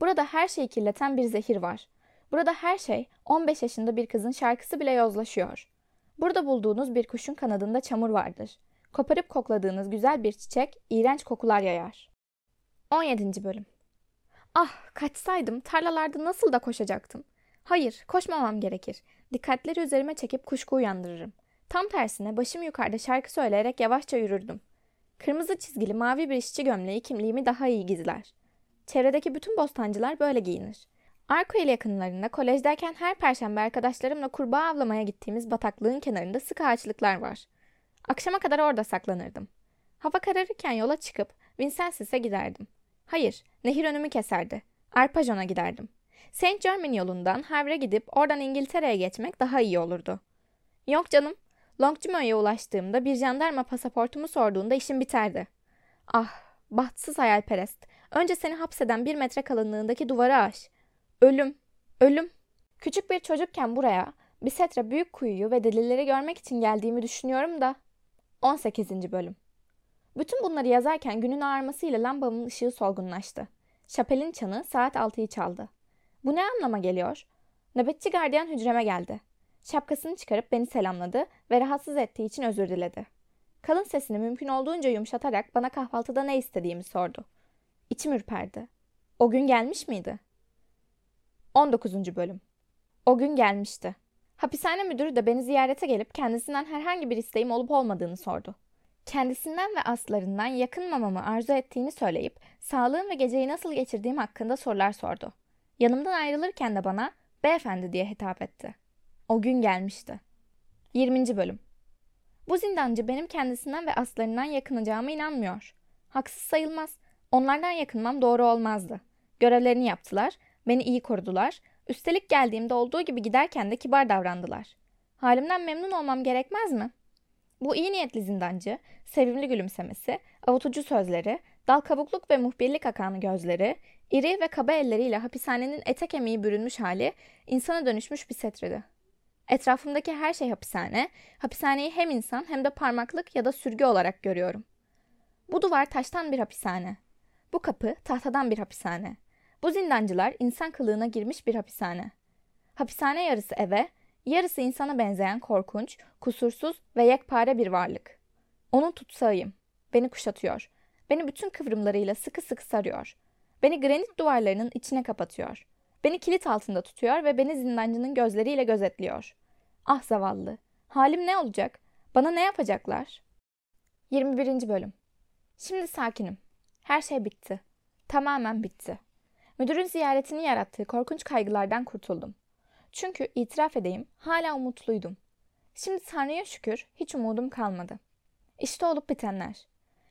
Burada her şeyi kirleten bir zehir var. Burada her şey 15 yaşında bir kızın şarkısı bile yozlaşıyor. Burada bulduğunuz bir kuşun kanadında çamur vardır. Koparıp kokladığınız güzel bir çiçek iğrenç kokular yayar. 17. Bölüm Ah kaçsaydım tarlalarda nasıl da koşacaktım. Hayır koşmamam gerekir. Dikkatleri üzerime çekip kuşku uyandırırım. Tam tersine başım yukarıda şarkı söyleyerek yavaşça yürürdüm. Kırmızı çizgili mavi bir işçi gömleği kimliğimi daha iyi gizler. Çevredeki bütün bostancılar böyle giyinir. Arkoyel yakınlarında kolejdeyken her perşembe arkadaşlarımla kurbağa avlamaya gittiğimiz bataklığın kenarında sık ağaçlıklar var. Akşama kadar orada saklanırdım. Hava kararırken yola çıkıp Vincensis'e giderdim. Hayır, nehir önümü keserdi. Arpajon'a giderdim. Saint Germain yolundan Havre gidip oradan İngiltere'ye geçmek daha iyi olurdu. Yok canım, Longjumeau'ya ulaştığımda bir jandarma pasaportumu sorduğunda işim biterdi. Ah, bahtsız hayalperest. Önce seni hapseden bir metre kalınlığındaki duvarı aş. Ölüm, ölüm. Küçük bir çocukken buraya, Bisetre büyük kuyuyu ve delileri görmek için geldiğimi düşünüyorum da. 18. bölüm. Bütün bunları yazarken günün ağarmasıyla lambamın ışığı solgunlaştı. Şapelin çanı saat 6'yı çaldı. Bu ne anlama geliyor? Nöbetçi gardiyan hücreme geldi. Şapkasını çıkarıp beni selamladı ve rahatsız ettiği için özür diledi. Kalın sesini mümkün olduğunca yumuşatarak bana kahvaltıda ne istediğimi sordu. İçim ürperdi. O gün gelmiş miydi? 19. bölüm. O gün gelmişti. Hapishane müdürü de beni ziyarete gelip kendisinden herhangi bir isteğim olup olmadığını sordu. Kendisinden ve aslarından yakınmamamı arzu ettiğini söyleyip sağlığım ve geceyi nasıl geçirdiğim hakkında sorular sordu. Yanımdan ayrılırken de bana beyefendi diye hitap etti. O gün gelmişti. 20. bölüm. Bu zindancı benim kendisinden ve aslarından yakınacağıma inanmıyor. Haksız sayılmaz. Onlardan yakınmam doğru olmazdı. Görevlerini yaptılar, beni iyi korudular. Üstelik geldiğimde olduğu gibi giderken de kibar davrandılar. Halimden memnun olmam gerekmez mi? Bu iyi niyetli zindancı, sevimli gülümsemesi, avutucu sözleri, dal kabukluk ve muhbirlik akan gözleri, iri ve kaba elleriyle hapishanenin ete kemiği bürünmüş hali insana dönüşmüş bir setredi. Etrafımdaki her şey hapishane, hapishaneyi hem insan hem de parmaklık ya da sürgü olarak görüyorum. Bu duvar taştan bir hapishane. Bu kapı tahtadan bir hapishane. Bu zindancılar insan kılığına girmiş bir hapishane. Hapishane yarısı eve, yarısı insana benzeyen korkunç, kusursuz ve yekpare bir varlık. Onun tutsağıyım. Beni kuşatıyor. Beni bütün kıvrımlarıyla sıkı sıkı sarıyor. Beni granit duvarlarının içine kapatıyor. Beni kilit altında tutuyor ve beni zindancının gözleriyle gözetliyor. Ah zavallı. Halim ne olacak? Bana ne yapacaklar? 21. bölüm. Şimdi sakinim. Her şey bitti. Tamamen bitti. Müdürün ziyaretini yarattığı korkunç kaygılardan kurtuldum. Çünkü itiraf edeyim hala umutluydum. Şimdi Tanrı'ya şükür hiç umudum kalmadı. İşte olup bitenler.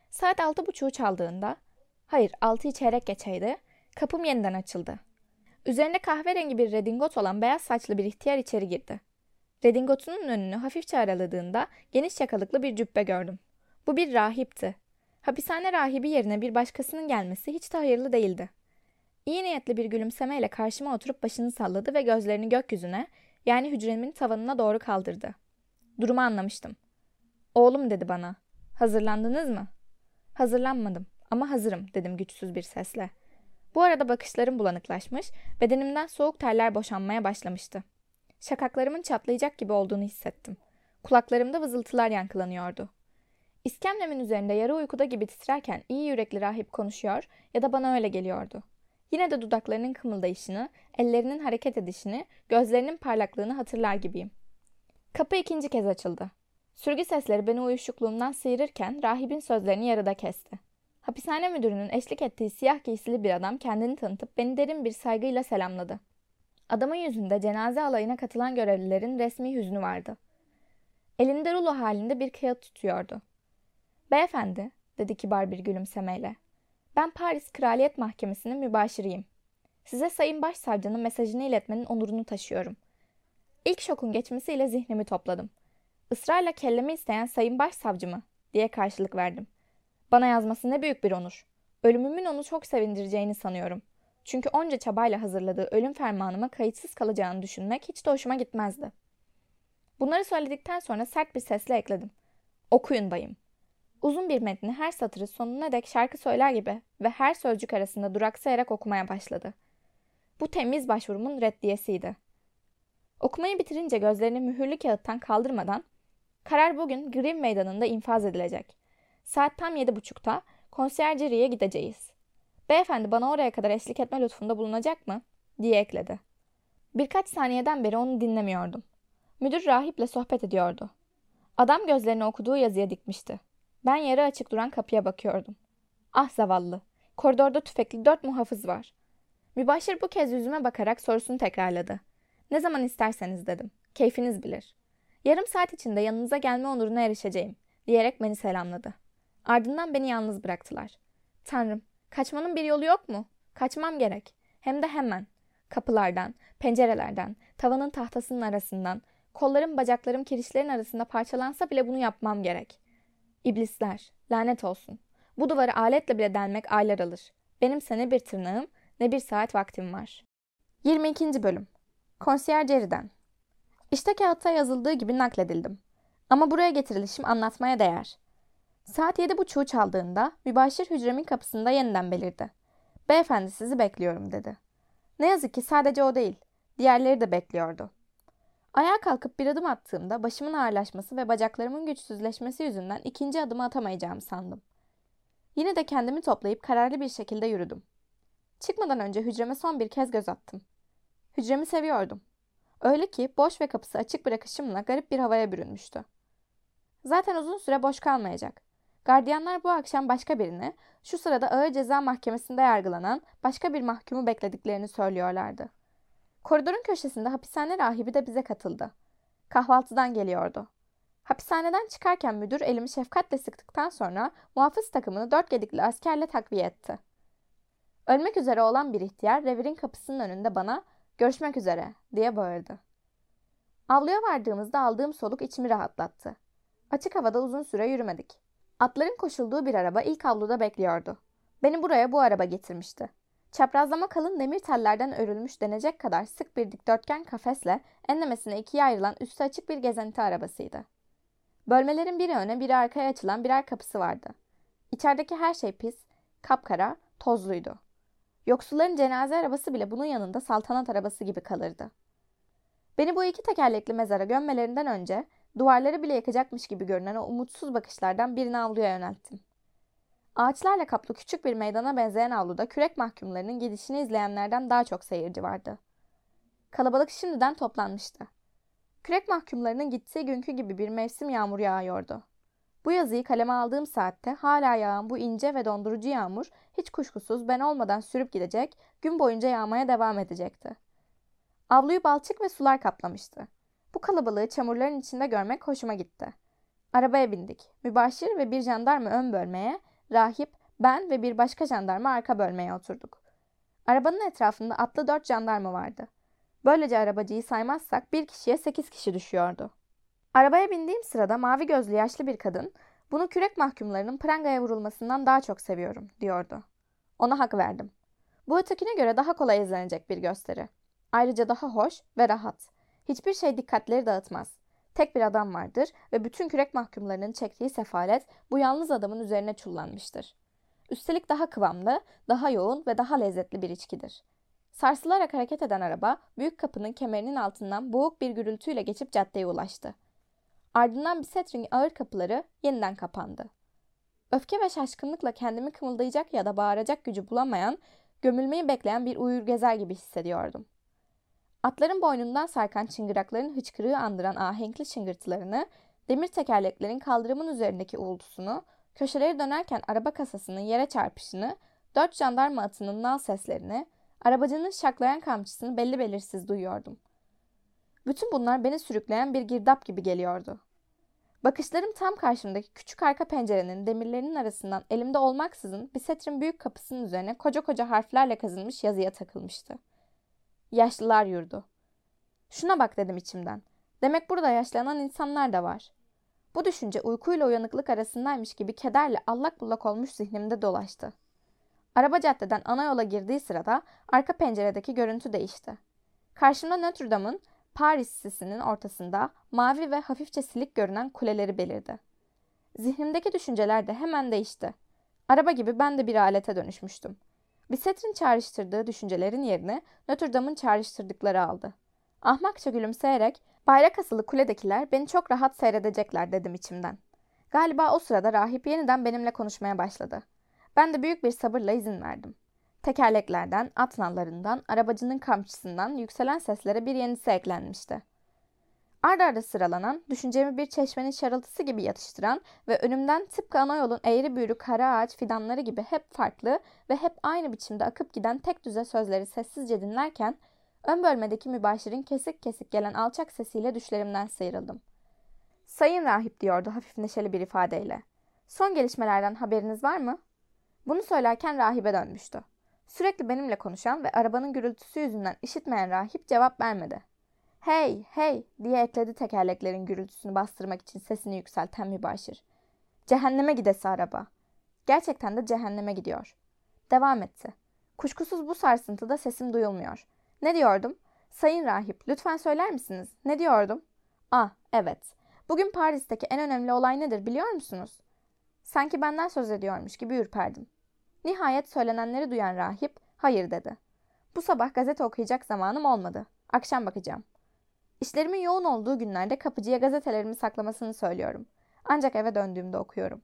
Saat altı buçuğu çaldığında, hayır altıyı çeyrek geçeydi, kapım yeniden açıldı. Üzerinde kahverengi bir redingot olan beyaz saçlı bir ihtiyar içeri girdi. Redingotunun önünü hafifçe araladığında geniş yakalıklı bir cübbe gördüm. Bu bir rahipti. Hapishane rahibi yerine bir başkasının gelmesi hiç de hayırlı değildi. İyi niyetli bir gülümsemeyle karşıma oturup başını salladı ve gözlerini gökyüzüne, yani hücremin tavanına doğru kaldırdı. Durumu anlamıştım. Oğlum dedi bana. Hazırlandınız mı? Hazırlanmadım ama hazırım dedim güçsüz bir sesle. Bu arada bakışlarım bulanıklaşmış, bedenimden soğuk terler boşanmaya başlamıştı. Şakaklarımın çatlayacak gibi olduğunu hissettim. Kulaklarımda vızıltılar yankılanıyordu. İskemlemin üzerinde yarı uykuda gibi titrerken iyi yürekli rahip konuşuyor ya da bana öyle geliyordu. Yine de dudaklarının kımıldayışını, ellerinin hareket edişini, gözlerinin parlaklığını hatırlar gibiyim. Kapı ikinci kez açıldı. Sürgü sesleri beni uyuşukluğumdan sıyırırken rahibin sözlerini yarıda kesti. Hapishane müdürünün eşlik ettiği siyah giysili bir adam kendini tanıtıp beni derin bir saygıyla selamladı. Adamın yüzünde cenaze alayına katılan görevlilerin resmi hüznü vardı. Elinde rulo halinde bir kağıt tutuyordu. Beyefendi, dedi kibar bir gülümsemeyle. Ben Paris Kraliyet Mahkemesi'nin mübaşiriyim. Size Sayın Başsavcının mesajını iletmenin onurunu taşıyorum. İlk şokun geçmesiyle zihnimi topladım. Israrla kellemi isteyen Sayın Başsavcı mı? diye karşılık verdim. Bana yazması ne büyük bir onur. Ölümümün onu çok sevindireceğini sanıyorum. Çünkü onca çabayla hazırladığı ölüm fermanıma kayıtsız kalacağını düşünmek hiç de hoşuma gitmezdi. Bunları söyledikten sonra sert bir sesle ekledim. Okuyun bayım. Uzun bir metni her satırı sonuna dek şarkı söyler gibi ve her sözcük arasında duraksayarak okumaya başladı. Bu temiz başvurumun reddiyesiydi. Okumayı bitirince gözlerini mühürlü kağıttan kaldırmadan karar bugün Grim Meydanı'nda infaz edilecek. Saat tam yedi buçukta konsiyerceriye gideceğiz. Beyefendi bana oraya kadar eşlik etme lütfunda bulunacak mı? diye ekledi. Birkaç saniyeden beri onu dinlemiyordum. Müdür rahiple sohbet ediyordu. Adam gözlerini okuduğu yazıya dikmişti. Ben yarı açık duran kapıya bakıyordum. Ah zavallı. Koridorda tüfekli dört muhafız var. Mübaşir bu kez yüzüme bakarak sorusunu tekrarladı. Ne zaman isterseniz dedim. Keyfiniz bilir. Yarım saat içinde yanınıza gelme onuruna erişeceğim diyerek beni selamladı. Ardından beni yalnız bıraktılar. Tanrım, kaçmanın bir yolu yok mu? Kaçmam gerek. Hem de hemen. Kapılardan, pencerelerden, tavanın tahtasının arasından, kollarım bacaklarım kirişlerin arasında parçalansa bile bunu yapmam gerek. İblisler, lanet olsun. Bu duvarı aletle bile delmek aylar alır. Benimse ne bir tırnağım ne bir saat vaktim var. 22. Bölüm Konsiyer Jerry'den İşte kağıtta yazıldığı gibi nakledildim. Ama buraya getirilişim anlatmaya değer. Saat yedi buçuğu çaldığında mübaşir hücremin kapısında yeniden belirdi. Beyefendi sizi bekliyorum dedi. Ne yazık ki sadece o değil. Diğerleri de bekliyordu. Ayağa kalkıp bir adım attığımda başımın ağırlaşması ve bacaklarımın güçsüzleşmesi yüzünden ikinci adımı atamayacağımı sandım. Yine de kendimi toplayıp kararlı bir şekilde yürüdüm. Çıkmadan önce hücreme son bir kez göz attım. Hücremi seviyordum. Öyle ki boş ve kapısı açık bırakışımla garip bir havaya bürünmüştü. Zaten uzun süre boş kalmayacak. Gardiyanlar bu akşam başka birini, şu sırada ağır ceza mahkemesinde yargılanan başka bir mahkumu beklediklerini söylüyorlardı. Koridorun köşesinde hapishane rahibi de bize katıldı. Kahvaltıdan geliyordu. Hapishaneden çıkarken müdür elimi şefkatle sıktıktan sonra muhafız takımını dört gedikli askerle takviye etti. Ölmek üzere olan bir ihtiyar revirin kapısının önünde bana görüşmek üzere diye bağırdı. Avluya vardığımızda aldığım soluk içimi rahatlattı. Açık havada uzun süre yürümedik. Atların koşulduğu bir araba ilk avluda bekliyordu. Beni buraya bu araba getirmişti. Çaprazlama kalın demir tellerden örülmüş denecek kadar sık bir dikdörtgen kafesle enlemesine ikiye ayrılan üstü açık bir gezinti arabasıydı. Bölmelerin biri öne biri arkaya açılan birer kapısı vardı. İçerideki her şey pis, kapkara, tozluydu. Yoksulların cenaze arabası bile bunun yanında saltanat arabası gibi kalırdı. Beni bu iki tekerlekli mezara gömmelerinden önce duvarları bile yakacakmış gibi görünen o umutsuz bakışlardan birini avluya yönelttim. Ağaçlarla kaplı küçük bir meydana benzeyen avluda kürek mahkumlarının gidişini izleyenlerden daha çok seyirci vardı. Kalabalık şimdiden toplanmıştı. Kürek mahkumlarının gittiği günkü gibi bir mevsim yağmur yağıyordu. Bu yazıyı kaleme aldığım saatte hala yağan bu ince ve dondurucu yağmur hiç kuşkusuz ben olmadan sürüp gidecek, gün boyunca yağmaya devam edecekti. Avluyu balçık ve sular kaplamıştı. Bu kalabalığı çamurların içinde görmek hoşuma gitti. Arabaya bindik. Mübaşir ve bir jandarma ön bölmeye, rahip, ben ve bir başka jandarma arka bölmeye oturduk. Arabanın etrafında atlı dört jandarma vardı. Böylece arabacıyı saymazsak bir kişiye sekiz kişi düşüyordu. Arabaya bindiğim sırada mavi gözlü yaşlı bir kadın, bunu kürek mahkumlarının prangaya vurulmasından daha çok seviyorum, diyordu. Ona hak verdim. Bu ötekine göre daha kolay izlenecek bir gösteri. Ayrıca daha hoş ve rahat. Hiçbir şey dikkatleri dağıtmaz. Tek bir adam vardır ve bütün kürek mahkumlarının çektiği sefalet bu yalnız adamın üzerine çullanmıştır. Üstelik daha kıvamlı, daha yoğun ve daha lezzetli bir içkidir. Sarsılarak hareket eden araba büyük kapının kemerinin altından boğuk bir gürültüyle geçip caddeye ulaştı. Ardından Bissetring'in ağır kapıları yeniden kapandı. Öfke ve şaşkınlıkla kendimi kımıldayacak ya da bağıracak gücü bulamayan, gömülmeyi bekleyen bir uyur gezer gibi hissediyordum. Atların boynundan sarkan çıngırakların hıçkırığı andıran ahenkli çıngırtılarını, demir tekerleklerin kaldırımın üzerindeki uğultusunu, köşeleri dönerken araba kasasının yere çarpışını, dört jandarma atının nal seslerini, arabacının şaklayan kamçısını belli belirsiz duyuyordum. Bütün bunlar beni sürükleyen bir girdap gibi geliyordu. Bakışlarım tam karşımdaki küçük arka pencerenin demirlerinin arasından elimde olmaksızın bir setrin büyük kapısının üzerine koca koca harflerle kazınmış yazıya takılmıştı. Yaşlılar yurdu. Şuna bak dedim içimden. Demek burada yaşlanan insanlar da var. Bu düşünce uykuyla uyanıklık arasındaymış gibi kederle allak bullak olmuş zihnimde dolaştı. Araba caddeden ana yola girdiği sırada arka penceredeki görüntü değişti. Karşımda Notre Dame'ın Paris sisinin ortasında mavi ve hafifçe silik görünen kuleleri belirdi. Zihnimdeki düşünceler de hemen değişti. Araba gibi ben de bir alete dönüşmüştüm. Bissetrin çağrıştırdığı düşüncelerin yerini Notre Dame'ın çağrıştırdıkları aldı. Ahmakça gülümseyerek bayrak asılı kuledekiler beni çok rahat seyredecekler dedim içimden. Galiba o sırada rahip yeniden benimle konuşmaya başladı. Ben de büyük bir sabırla izin verdim. Tekerleklerden, at nallarından, arabacının kamçısından yükselen seslere bir yenisi eklenmişti. Arda arda sıralanan, düşüncemi bir çeşmenin şarıltısı gibi yatıştıran ve önümden tıpkı ana yolun eğri büğrü kara ağaç fidanları gibi hep farklı ve hep aynı biçimde akıp giden tek düze sözleri sessizce dinlerken ön bölmedeki mübaşirin kesik kesik gelen alçak sesiyle düşlerimden sıyrıldım. Sayın rahip diyordu hafif neşeli bir ifadeyle. Son gelişmelerden haberiniz var mı? Bunu söylerken rahibe dönmüştü. Sürekli benimle konuşan ve arabanın gürültüsü yüzünden işitmeyen rahip cevap vermedi. Hey, hey diye ekledi tekerleklerin gürültüsünü bastırmak için sesini yükselten mübaşir. Cehenneme gidesi araba. Gerçekten de cehenneme gidiyor. Devam etti. Kuşkusuz bu sarsıntıda sesim duyulmuyor. Ne diyordum? Sayın rahip, lütfen söyler misiniz? Ne diyordum? Ah, evet. Bugün Paris'teki en önemli olay nedir biliyor musunuz? Sanki benden söz ediyormuş gibi ürperdim. Nihayet söylenenleri duyan rahip, hayır dedi. Bu sabah gazete okuyacak zamanım olmadı. Akşam bakacağım. İşlerimin yoğun olduğu günlerde kapıcıya gazetelerimi saklamasını söylüyorum. Ancak eve döndüğümde okuyorum.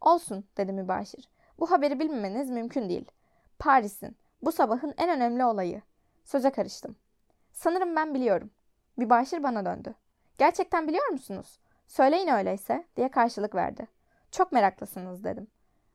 Olsun dedi mübaşir. Bu haberi bilmemeniz mümkün değil. Paris'in, bu sabahın en önemli olayı. Söze karıştım. Sanırım ben biliyorum. Mübaşir bana döndü. Gerçekten biliyor musunuz? Söyleyin öyleyse diye karşılık verdi. Çok meraklısınız dedim.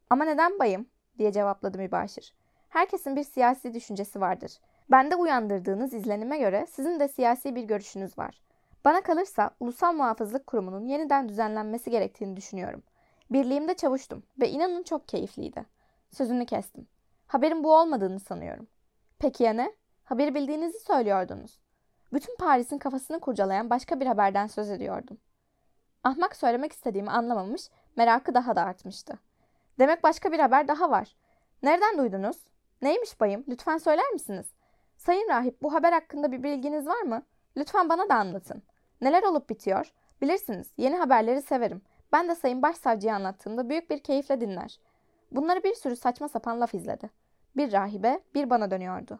Ama neden bayım? diye cevapladı mübaşir. Herkesin bir siyasi düşüncesi vardır. Bende uyandırdığınız izlenime göre sizin de siyasi bir görüşünüz var. Bana kalırsa Ulusal Muhafızlık Kurumu'nun yeniden düzenlenmesi gerektiğini düşünüyorum. Birliğimde çavuştum ve inanın çok keyifliydi. Sözünü kestim. Haberin bu olmadığını sanıyorum. Peki ya ne? Haberi bildiğinizi söylüyordunuz. Bütün Paris'in kafasını kurcalayan başka bir haberden söz ediyordum. Ahmak söylemek istediğimi anlamamış, merakı daha da artmıştı. Demek başka bir haber daha var. Nereden duydunuz? Neymiş bayım? Lütfen söyler misiniz? Sayın rahip bu haber hakkında bir bilginiz var mı? Lütfen bana da anlatın. Neler olup bitiyor? Bilirsiniz yeni haberleri severim. Ben de Sayın Başsavcıya anlattığımda büyük bir keyifle dinler. Bunları bir sürü saçma sapan laf izledi. Bir rahibe, bir bana dönüyordu.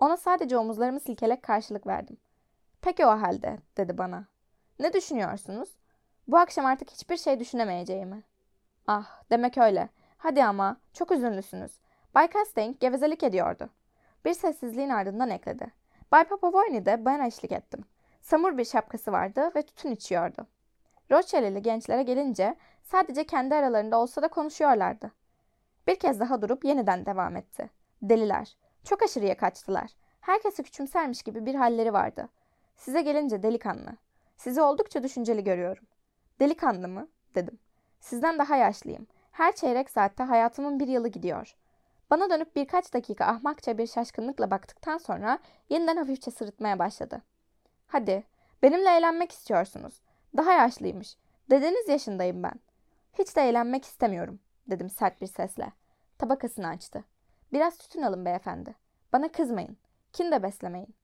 Ona sadece omuzlarımı silkelek karşılık verdim. Peki o halde, dedi bana. Ne düşünüyorsunuz? Bu akşam artık hiçbir şey düşünemeyeceğimi. Ah, demek öyle. Hadi ama, çok üzünlüsünüz. Bay Castaigne gevezelik ediyordu. Bir sessizliğin ardından ekledi. Bay Papavoyni'de bana eşlik ettim. Samur bir şapkası vardı ve tütün içiyordu. Rothschild'li gençlere gelince sadece kendi aralarında olsa da konuşuyorlardı. Bir kez daha durup yeniden devam etti. Deliler. Çok aşırıya kaçtılar. Herkesi küçümsermiş gibi bir halleri vardı. Size gelince delikanlı. Sizi oldukça düşünceli görüyorum. Delikanlı mı? dedim. Sizden daha yaşlıyım. Her çeyrek saatte hayatımın bir yılı gidiyor. Bana dönüp birkaç dakika ahmakça bir şaşkınlıkla baktıktan sonra yeniden hafifçe sırıtmaya başladı. Hadi, benimle eğlenmek istiyorsunuz. Daha yaşlıymış. Dedeniz yaşındayım ben. Hiç de eğlenmek istemiyorum, dedim sert bir sesle. Tabakasını açtı. Biraz tütün alın beyefendi. Bana kızmayın. Kin de beslemeyin.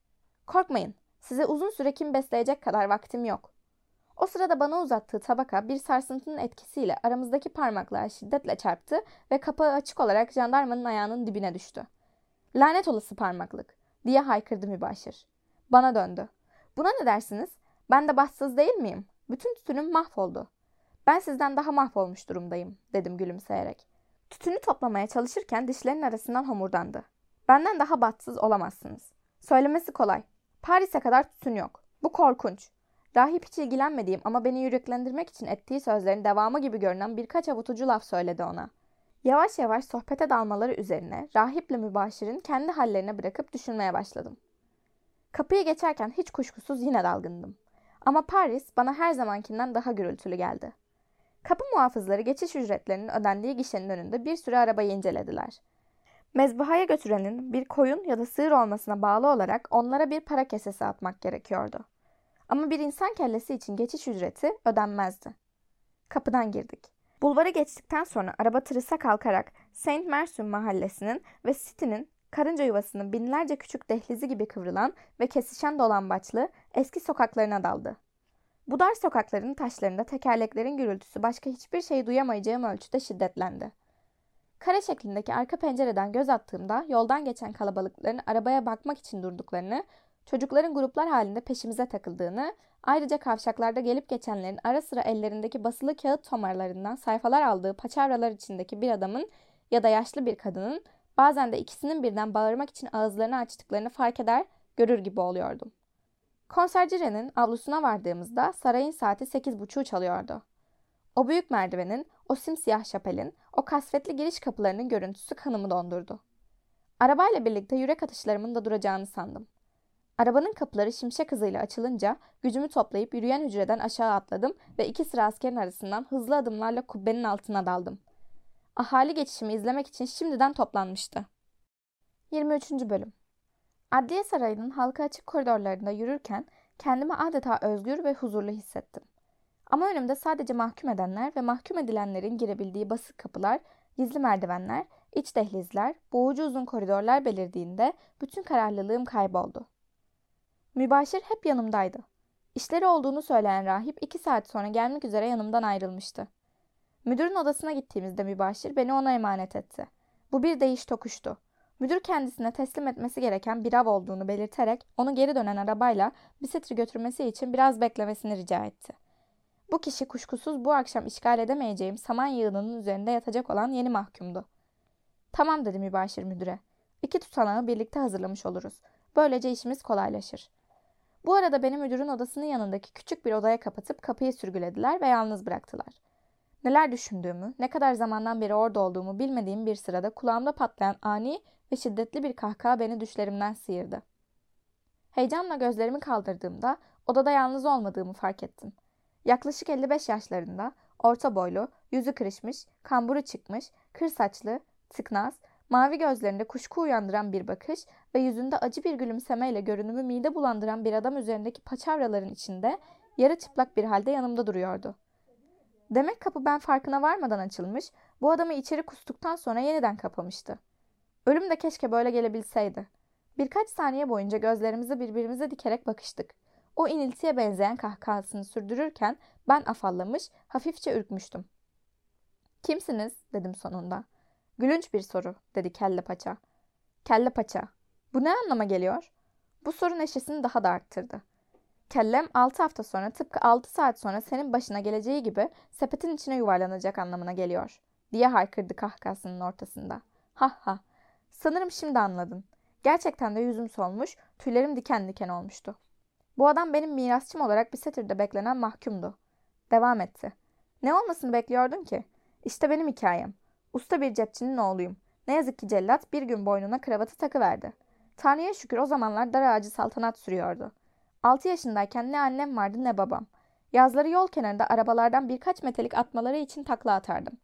Korkmayın. Size uzun süre kin besleyecek kadar vaktim yok. O sırada bana uzattığı tabaka bir sarsıntının etkisiyle aramızdaki parmaklığa şiddetle çarptı ve kapağı açık olarak jandarmanın ayağının dibine düştü. Lanet olası parmaklık diye haykırdı mübaşir. Bana döndü. Buna ne dersiniz? Ben de bahtsız değil miyim? Bütün tütünüm mahvoldu. Ben sizden daha mahvolmuş durumdayım dedim gülümseyerek. Tütünü toplamaya çalışırken dişlerinin arasından homurdandı. Benden daha bahtsız olamazsınız. Söylemesi kolay. Paris'e kadar tütün yok. Bu korkunç. Rahip hiç ilgilenmediğim ama beni yüreklendirmek için ettiği sözlerin devamı gibi görünen birkaç avutucu laf söyledi ona. Yavaş yavaş sohbete dalmaları üzerine rahiple mübaşirin kendi hallerine bırakıp düşünmeye başladım. Kapıyı geçerken hiç kuşkusuz yine dalgındım. Ama Paris bana her zamankinden daha gürültülü geldi. Kapı muhafızları geçiş ücretlerinin ödendiği gişenin önünde bir süre arabayı incelediler. Mezbahaya götürenin bir koyun ya da sığır olmasına bağlı olarak onlara bir para kesesi atmak gerekiyordu. Ama bir insan kellesi için geçiş ücreti ödenmezdi. Kapıdan girdik. Bulvarı geçtikten sonra araba tırısa kalkarak Saint Mersun mahallesinin ve City'nin karınca yuvasının binlerce küçük dehlizi gibi kıvrılan ve kesişen dolambaçlı eski sokaklarına daldı. Bu dar sokakların taşlarında tekerleklerin gürültüsü başka hiçbir şeyi duyamayacağım ölçüde şiddetlendi. Kare şeklindeki arka pencereden göz attığımda yoldan geçen kalabalıkların arabaya bakmak için durduklarını çocukların gruplar halinde peşimize takıldığını, ayrıca kavşaklarda gelip geçenlerin ara sıra ellerindeki basılı kağıt tomarlarından sayfalar aldığı paçavralar içindeki bir adamın ya da yaşlı bir kadının bazen de ikisinin birden bağırmak için ağızlarını açtıklarını fark eder, görür gibi oluyordum. Konsercirenin avlusuna vardığımızda sarayın saati sekiz buçuğu çalıyordu. O büyük merdivenin, o simsiyah şapelin, o kasvetli giriş kapılarının görüntüsü kanımı dondurdu. Arabayla birlikte yürek atışlarımın da duracağını sandım. Arabanın kapıları şimşek hızıyla açılınca gücümü toplayıp yürüyen hücreden aşağı atladım ve iki sıra askerin arasından hızlı adımlarla kubbenin altına daldım. Ahali geçişimi izlemek için şimdiden toplanmıştı. 23. Bölüm Adliye Sarayı'nın halka açık koridorlarında yürürken kendimi adeta özgür ve huzurlu hissettim. Ama önümde sadece mahkum edenler ve mahkum edilenlerin girebildiği basık kapılar, gizli merdivenler, iç dehlizler, boğucu uzun koridorlar belirdiğinde bütün kararlılığım kayboldu. Mübaşir hep yanımdaydı. İşleri olduğunu söyleyen rahip iki saat sonra gelmek üzere yanımdan ayrılmıştı. Müdürün odasına gittiğimizde mübaşir beni ona emanet etti. Bu bir değiş tokuştu. Müdür kendisine teslim etmesi gereken bir av olduğunu belirterek onu geri dönen arabayla bisiklet'i götürmesi için biraz beklemesini rica etti. Bu kişi kuşkusuz bu akşam işgal edemeyeceğim saman yığınının üzerinde yatacak olan yeni mahkumdu. Tamam dedi mübaşir müdüre. İki tutanağı birlikte hazırlamış oluruz. Böylece işimiz kolaylaşır. Bu arada beni müdürün odasının yanındaki küçük bir odaya kapatıp kapıyı sürgülediler ve yalnız bıraktılar. Neler düşündüğümü, ne kadar zamandan beri orada olduğumu bilmediğim bir sırada kulağımda patlayan ani ve şiddetli bir kahkaha beni düşlerimden sıyırdı. Heyecanla gözlerimi kaldırdığımda odada yalnız olmadığımı fark ettim. Yaklaşık 55 yaşlarında, orta boylu, yüzü kırışmış, kamburu çıkmış, kır saçlı, tıknaz, mavi gözlerinde kuşku uyandıran bir bakış ve yüzünde acı bir gülümsemeyle görünümü mide bulandıran bir adam üzerindeki paçavraların içinde yarı çıplak bir halde yanımda duruyordu. Demek kapı ben farkına varmadan açılmış, bu adamı içeri kustuktan sonra yeniden kapamıştı. Ölüm de keşke böyle gelebilseydi. Birkaç saniye boyunca gözlerimizi birbirimize dikerek bakıştık. O iniltiye benzeyen kahkahasını sürdürürken ben afallamış, hafifçe ürkmüştüm. Kimsiniz? dedim sonunda. Gülünç bir soru, dedi kelle paça. Kelle paça. Bu ne anlama geliyor? Bu soru neşesini daha da arttırdı. Kellem 6 hafta sonra tıpkı 6 saat sonra senin başına geleceği gibi sepetin içine yuvarlanacak anlamına geliyor. Diye haykırdı kahkahasının ortasında. Ha ha. Sanırım şimdi anladın. Gerçekten de yüzüm solmuş, tüylerim diken diken olmuştu. Bu adam benim mirasçım olarak bir setirde beklenen mahkumdu. Devam etti. Ne olmasını bekliyordun ki? İşte benim hikayem. Usta bir cepçinin oğluyum. Ne yazık ki cellat bir gün boynuna kravatı takıverdi. Tanrı'ya şükür o zamanlar dar ağacı saltanat sürüyordu. 6 yaşındayken ne annem vardı ne babam. Yazları yol kenarında arabalardan birkaç metelik atmaları için takla atardım.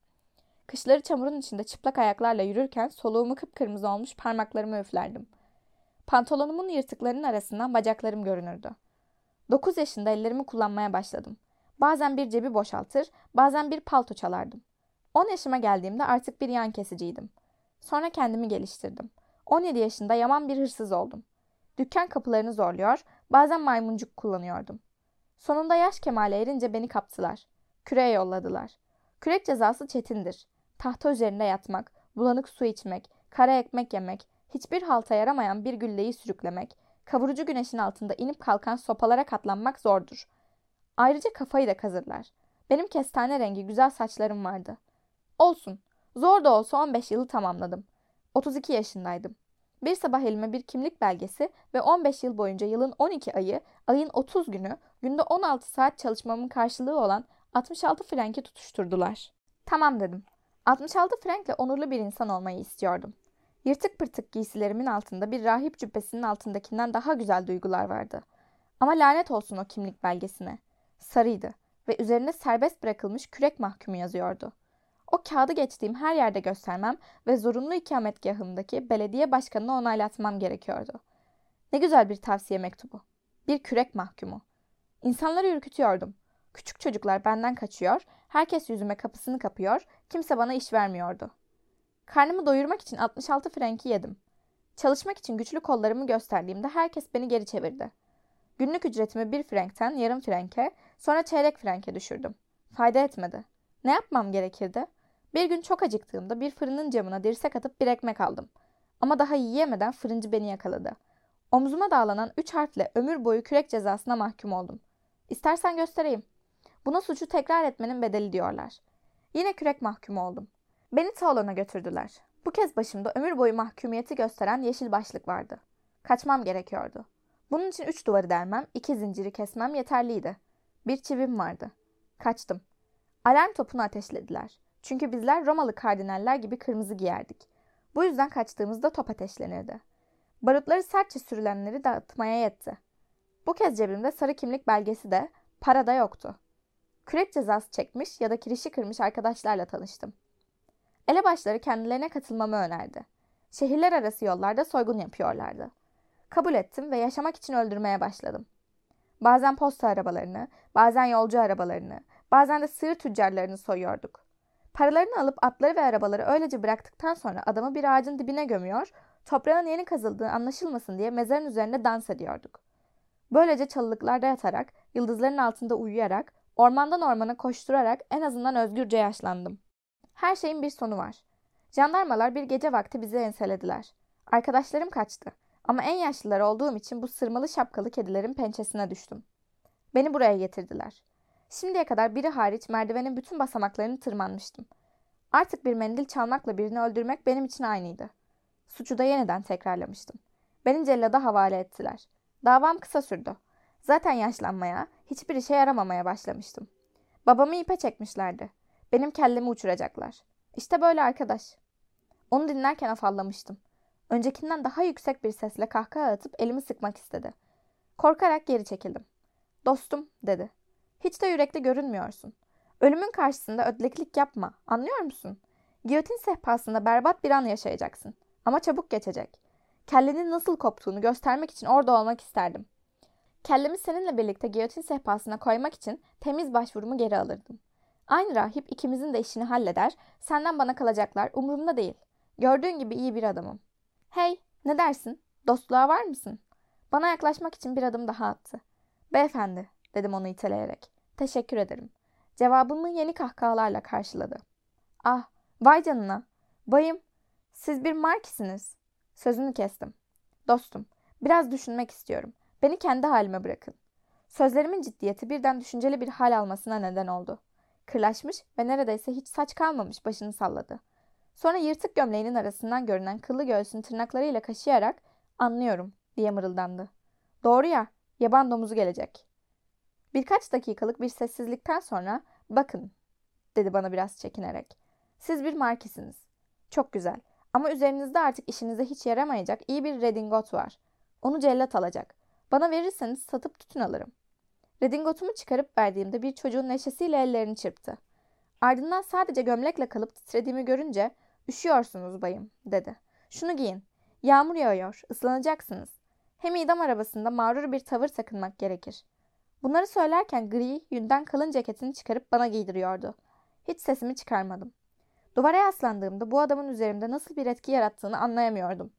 Kışları çamurun içinde çıplak ayaklarla yürürken soluğumu kıpkırmızı olmuş parmaklarımı üflerdim. Pantolonumun yırtıklarının arasından bacaklarım görünürdü. 9 yaşında ellerimi kullanmaya başladım. Bazen bir cebi boşaltır, bazen bir palto çalardım. 10 yaşıma geldiğimde artık bir yan kesiciydim. Sonra kendimi geliştirdim. 17 yaşında yaman bir hırsız oldum. Dükkan kapılarını zorluyor, bazen maymuncuk kullanıyordum. Sonunda yaş kemale erince beni kaptılar. Küreğe yolladılar. Kürek cezası çetindir. Tahta üzerinde yatmak, bulanık su içmek, kara ekmek yemek, hiçbir halta yaramayan bir gülleyi sürüklemek, kavurucu güneşin altında inip kalkan sopalara katlanmak zordur. Ayrıca kafayı da kazırlar. Benim kestane rengi güzel saçlarım vardı. Olsun. Zor da olsa 15 yılı tamamladım. 32 yaşındaydım. Bir sabah elime bir kimlik belgesi ve 15 yıl boyunca yılın 12 ayı, ayın 30 günü, günde 16 saat çalışmamın karşılığı olan 66 frenki tutuşturdular. Tamam dedim. 66 frenkle onurlu bir insan olmayı istiyordum. Yırtık pırtık giysilerimin altında bir rahip cübbesinin altındakinden daha güzel duygular vardı. Ama lanet olsun o kimlik belgesine. Sarıydı ve üzerine serbest bırakılmış kürek mahkumu yazıyordu. O kağıdı geçtiğim her yerde göstermem ve zorunlu ikametgahımdaki belediye başkanına onaylatmam gerekiyordu. Ne güzel bir tavsiye mektubu. Bir kürek mahkumu. İnsanları ürkütüyordum. Küçük çocuklar benden kaçıyor, herkes yüzüme kapısını kapıyor, kimse bana iş vermiyordu. Karnımı doyurmak için 66 frenki yedim. Çalışmak için güçlü kollarımı gösterdiğimde herkes beni geri çevirdi. Günlük ücretimi bir frenkten yarım frenke, sonra çeyrek frenke düşürdüm. Fayda etmedi. Ne yapmam gerekirdi? Bir gün çok acıktığımda bir fırının camına dirsek atıp bir ekmek aldım. Ama daha yiyemeden fırıncı beni yakaladı. Omzuma dağlanan üç harfle ömür boyu kürek cezasına mahkum oldum. İstersen göstereyim. Buna suçu tekrar etmenin bedeli diyorlar. Yine kürek mahkumu oldum. Beni salona götürdüler. Bu kez başımda ömür boyu mahkumiyeti gösteren yeşil başlık vardı. Kaçmam gerekiyordu. Bunun için üç duvarı delmem, iki zinciri kesmem yeterliydi. Bir çivim vardı. Kaçtım. Alarm topunu ateşlediler. Çünkü bizler Romalı kardinaller gibi kırmızı giyerdik. Bu yüzden kaçtığımızda top ateşlenirdi. Barutları sertçe sürülenleri dağıtmaya yetti. Bu kez cebimde sarı kimlik belgesi de, para da yoktu. Kürek cezası çekmiş ya da kirişi kırmış arkadaşlarla tanıştım. Elebaşları kendilerine katılmamı önerdi. Şehirler arası yollarda soygun yapıyorlardı. Kabul ettim ve yaşamak için öldürmeye başladım. Bazen posta arabalarını, bazen yolcu arabalarını, bazen de sığır tüccarlarını soyuyorduk. Paralarını alıp atları ve arabaları öylece bıraktıktan sonra adamı bir ağacın dibine gömüyor, toprağın yeni kazıldığı anlaşılmasın diye mezarın üzerinde dans ediyorduk. Böylece çalılıklarda yatarak, yıldızların altında uyuyarak, ormandan ormana koşturarak en azından özgürce yaşlandım. Her şeyin bir sonu var. Jandarmalar bir gece vakti bizi enselediler. Arkadaşlarım kaçtı. Ama en yaşlılar olduğum için bu sırmalı şapkalı kedilerin pençesine düştüm. Beni buraya getirdiler. Şimdiye kadar biri hariç merdivenin bütün basamaklarını tırmanmıştım. Artık bir mendil çalmakla birini öldürmek benim için aynıydı. Suçu da yeniden tekrarlamıştım. Beni cellada havale ettiler. Davam kısa sürdü. Zaten yaşlanmaya, hiçbir işe yaramamaya başlamıştım. Babamı ipe çekmişlerdi. Benim kellemi uçuracaklar. İşte böyle arkadaş. Onu dinlerken afallamıştım. Öncekinden daha yüksek bir sesle kahkaha atıp elimi sıkmak istedi. Korkarak geri çekildim. Dostum dedi. Hiç de yürekli görünmüyorsun. Ölümün karşısında ödleklik yapma. Anlıyor musun? Giyotin sehpasında berbat bir an yaşayacaksın. Ama çabuk geçecek. Kellenin nasıl koptuğunu göstermek için orada olmak isterdim. Kellemi seninle birlikte giyotin sehpasına koymak için temiz başvurumu geri alırdım. Aynı rahip ikimizin de işini halleder, senden bana kalacaklar umurumda değil. Gördüğün gibi iyi bir adamım. Hey, ne dersin? Dostluğa var mısın? Bana yaklaşmak için bir adım daha attı. Beyefendi, dedim onu iteleyerek. Teşekkür ederim. Cevabımı yeni kahkahalarla karşıladı. Ah, vay canına. Bayım, siz bir markisiniz. Sözünü kestim. Dostum, biraz düşünmek istiyorum. Beni kendi halime bırakın. Sözlerimin ciddiyeti birden düşünceli bir hal almasına neden oldu. Kırlaşmış ve neredeyse hiç saç kalmamış başını salladı. Sonra yırtık gömleğinin arasından görünen kıllı göğsünü tırnaklarıyla kaşıyarak anlıyorum diye mırıldandı. Doğru ya, yaban domuzu gelecek. Birkaç dakikalık bir sessizlikten sonra bakın dedi bana biraz çekinerek. Siz bir markisiniz. Çok güzel. Ama üzerinizde artık işinize hiç yaramayacak iyi bir redingot var. Onu cellat alacak. Bana verirseniz satıp tütün alırım. Redingotumu çıkarıp verdiğimde bir çocuğun neşesiyle ellerini çırptı. Ardından sadece gömlekle kalıp titrediğimi görünce üşüyorsunuz bayım dedi. Şunu giyin. Yağmur yağıyor, ıslanacaksınız. Hem idam arabasında mağrur bir tavır sakınmak gerekir. Bunları söylerken gri, yünden kalın ceketini çıkarıp bana giydiriyordu. Hiç sesimi çıkarmadım. Duvara yaslandığımda bu adamın üzerimde nasıl bir etki yarattığını anlayamıyordum.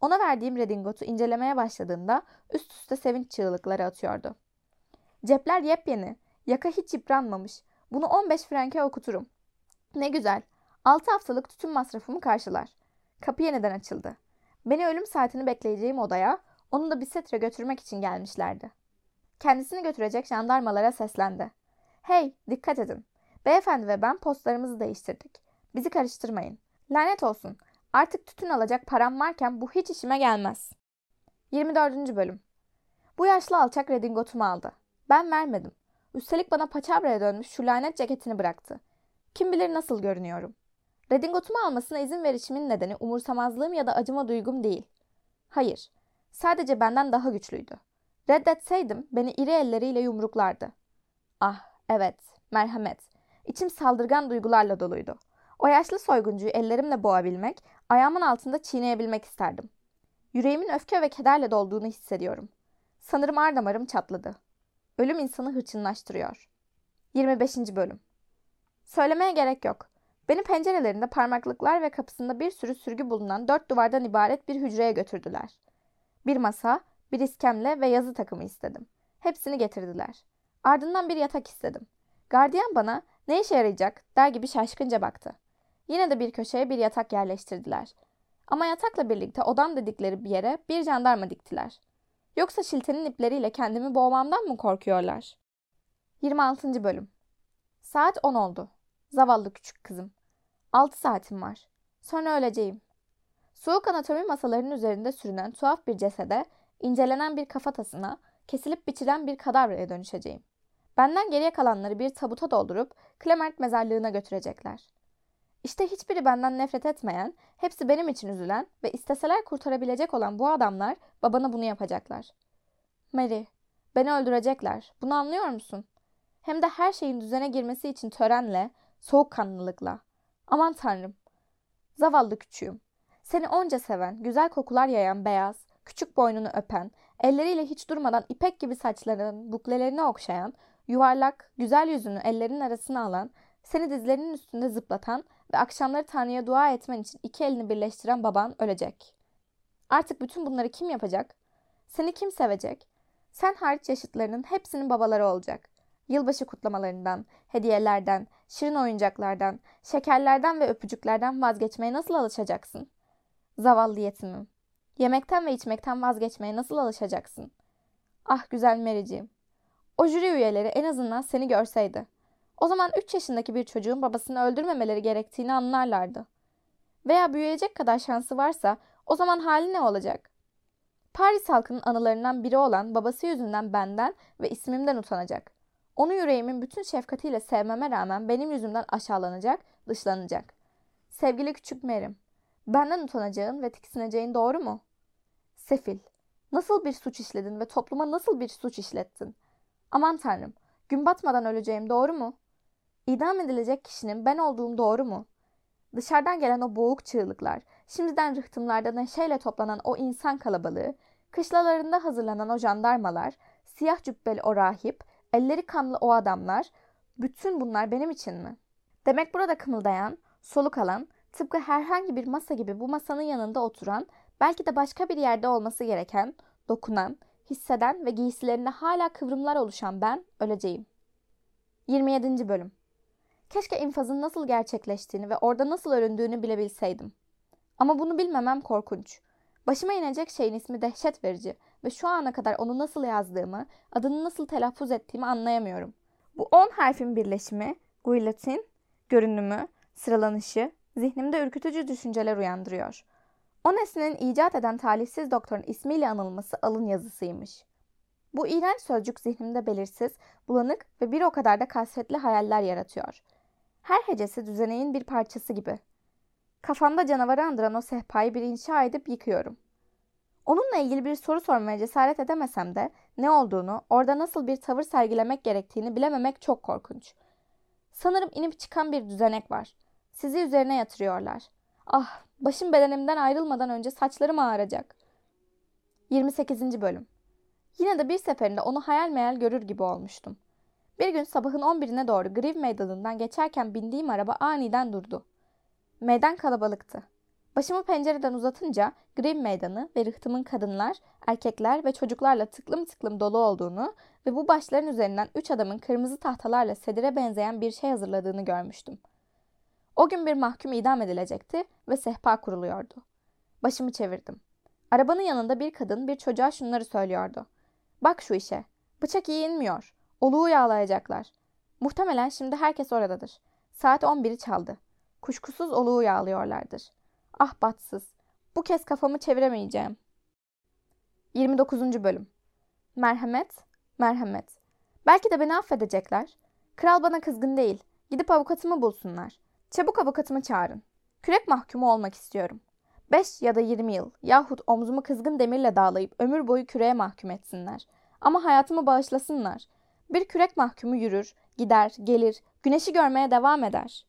Ona verdiğim redingotu incelemeye başladığında üst üste sevinç çığlıkları atıyordu. Cepler yepyeni, yaka hiç yıpranmamış. Bunu 15 franke okuturum. Ne güzel. 6 haftalık tütün masrafımı karşılar. Kapı yeniden açıldı. Beni ölüm saatini bekleyeceğim odaya, onu da bisetre götürmek için gelmişlerdi. Kendisini götürecek jandarmalara seslendi. Hey, dikkat edin. Beyefendi ve ben postlarımızı değiştirdik. Bizi karıştırmayın. Lanet olsun. Artık tütün alacak param varken bu hiç işime gelmez. 24. bölüm. Bu yaşlı alçak redingotumu aldı. Ben vermedim. Üstelik bana paçavraya dönmüş şu lanet ceketini bıraktı. Kim bilir nasıl görünüyorum. Redingotumu almasına izin verişimin nedeni umursamazlığım ya da acıma duygum değil. Hayır, sadece benden daha güçlüydü. Reddetseydim beni iri elleriyle yumruklardı. Ah, evet, merhamet. İçim saldırgan duygularla doluydu. O yaşlı soyguncuyu ellerimle boğabilmek, ayağımın altında çiğneyebilmek isterdim. Yüreğimin öfke ve kederle dolduğunu hissediyorum. Sanırım ar damarım çatladı. Ölüm insanı hırçınlaştırıyor. 25. bölüm. Söylemeye gerek yok. Beni pencerelerinde parmaklıklar ve kapısında bir sürü sürgü bulunan dört duvardan ibaret bir hücreye götürdüler. Bir masa, bir iskemle ve yazı takımı istedim. Hepsini getirdiler. Ardından bir yatak istedim. Gardiyan bana ne işe yarayacak der gibi şaşkınca baktı. Yine de bir köşeye bir yatak yerleştirdiler. Ama yatakla birlikte odam dedikleri bir yere bir jandarma diktiler. Yoksa şiltenin ipleriyle kendimi boğmamdan mı korkuyorlar? 26. bölüm Saat 10 oldu. Zavallı küçük kızım. 6 saatim var. Sonra öleceğim. Soğuk anatomi masalarının üzerinde sürünen tuhaf bir cesede incelenen bir kafatasına, kesilip biçilen bir kadavraya dönüşeceğim. Benden geriye kalanları bir tabuta doldurup Clement mezarlığına götürecekler. İşte hiçbiri benden nefret etmeyen, hepsi benim için üzülen ve isteseler kurtarabilecek olan bu adamlar babana bunu yapacaklar. Mary, beni öldürecekler. Bunu anlıyor musun? Hem de her şeyin düzene girmesi için törenle, soğukkanlılıkla. Aman tanrım. Zavallı küçüğüm. Seni onca seven, güzel kokular yayan beyaz, küçük boynunu öpen, elleriyle hiç durmadan ipek gibi saçlarının buklelerini okşayan, yuvarlak, güzel yüzünü ellerinin arasına alan, seni dizlerinin üstünde zıplatan ve akşamları Tanrı'ya dua etmen için iki elini birleştiren baban ölecek. Artık bütün bunları kim yapacak? Seni kim sevecek? Sen hariç yaşıtlarının hepsinin babaları olacak. Yılbaşı kutlamalarından, hediyelerden, şirin oyuncaklardan, şekerlerden ve öpücüklerden vazgeçmeye nasıl alışacaksın? Zavallı yetimim. Yemekten ve içmekten vazgeçmeye nasıl alışacaksın? Ah güzel Mary'ciğim. O jüri üyeleri en azından seni görseydi. O zaman 3 yaşındaki bir çocuğun babasını öldürmemeleri gerektiğini anlarlardı. Veya büyüyecek kadar şansı varsa o zaman hali ne olacak? Paris halkının anılarından biri olan babası yüzünden benden ve ismimden utanacak. Onu yüreğimin bütün şefkatiyle sevmeme rağmen benim yüzümden aşağılanacak, dışlanacak. Sevgili küçük Merim, benden utanacağın ve tiksineceğin doğru mu? Sefil, nasıl bir suç işledin ve topluma nasıl bir suç işlettin? Aman tanrım, gün batmadan öleceğim doğru mu? İdam edilecek kişinin ben olduğum doğru mu? Dışarıdan gelen o boğuk çığlıklar, şimdiden rıhtımlarda neşeyle toplanan o insan kalabalığı, kışlalarında hazırlanan o jandarmalar, siyah cübbeli o rahip, elleri kanlı o adamlar, bütün bunlar benim için mi? Demek burada kımıldayan, soluk alan, tıpkı herhangi bir masa gibi bu masanın yanında oturan, belki de başka bir yerde olması gereken, dokunan, hisseden ve giysilerinde hala kıvrımlar oluşan ben öleceğim. 27. Bölüm Keşke infazın nasıl gerçekleştiğini ve orada nasıl öründüğünü bilebilseydim. Ama bunu bilmemem korkunç. Başıma inecek şeyin ismi dehşet verici ve şu ana kadar onu nasıl yazdığımı, adını nasıl telaffuz ettiğimi anlayamıyorum. Bu on harfin birleşimi, guillotine, görünümü, sıralanışı, zihnimde ürkütücü düşünceler uyandırıyor. O nesnenin icat eden talihsiz doktorun ismiyle anılması alın yazısıymış. Bu iğrenç sözcük zihnimde belirsiz, bulanık ve bir o kadar da kasvetli hayaller yaratıyor. Her hecesi düzeneğin bir parçası gibi. Kafamda canavarı andıran o sehpayı bir inşa edip yıkıyorum. Onunla ilgili bir soru sormaya cesaret edemesem de ne olduğunu, orada nasıl bir tavır sergilemek gerektiğini bilememek çok korkunç. Sanırım inip çıkan bir düzenek var. Sizi üzerine yatırıyorlar. Ah, başım bedenimden ayrılmadan önce saçlarım ağaracak. 28. Bölüm Yine de bir seferinde onu hayal meyal görür gibi olmuştum. Bir gün sabahın 11'ine doğru Griv meydanından geçerken bindiğim araba aniden durdu. Meydan kalabalıktı. Başımı pencereden uzatınca Griv meydanı ve rıhtımın kadınlar, erkekler ve çocuklarla tıklım tıklım dolu olduğunu ve bu başların üzerinden üç adamın kırmızı tahtalarla sedire benzeyen bir şey hazırladığını görmüştüm. O gün bir mahkum idam edilecekti ve sehpa kuruluyordu. Başımı çevirdim. Arabanın yanında bir kadın bir çocuğa şunları söylüyordu. Bak şu işe. Bıçak iyi inmiyor. Oluğu yağlayacaklar. Muhtemelen şimdi herkes oradadır. Saat 11'i çaldı. Kuşkusuz oluğu yağlıyorlardır. Ah batsız. Bu kez kafamı çeviremeyeceğim. 29. Bölüm Merhamet, merhamet. Belki de beni affedecekler. Kral bana kızgın değil. Gidip avukatımı bulsunlar. Çabuk avukatımı çağırın. Kürek mahkumu olmak istiyorum. 5 ya da 20 yıl yahut omzumu kızgın demirle dağlayıp ömür boyu küreğe mahkum etsinler. Ama hayatımı bağışlasınlar. Bir kürek mahkumu yürür, gider, gelir, güneşi görmeye devam eder.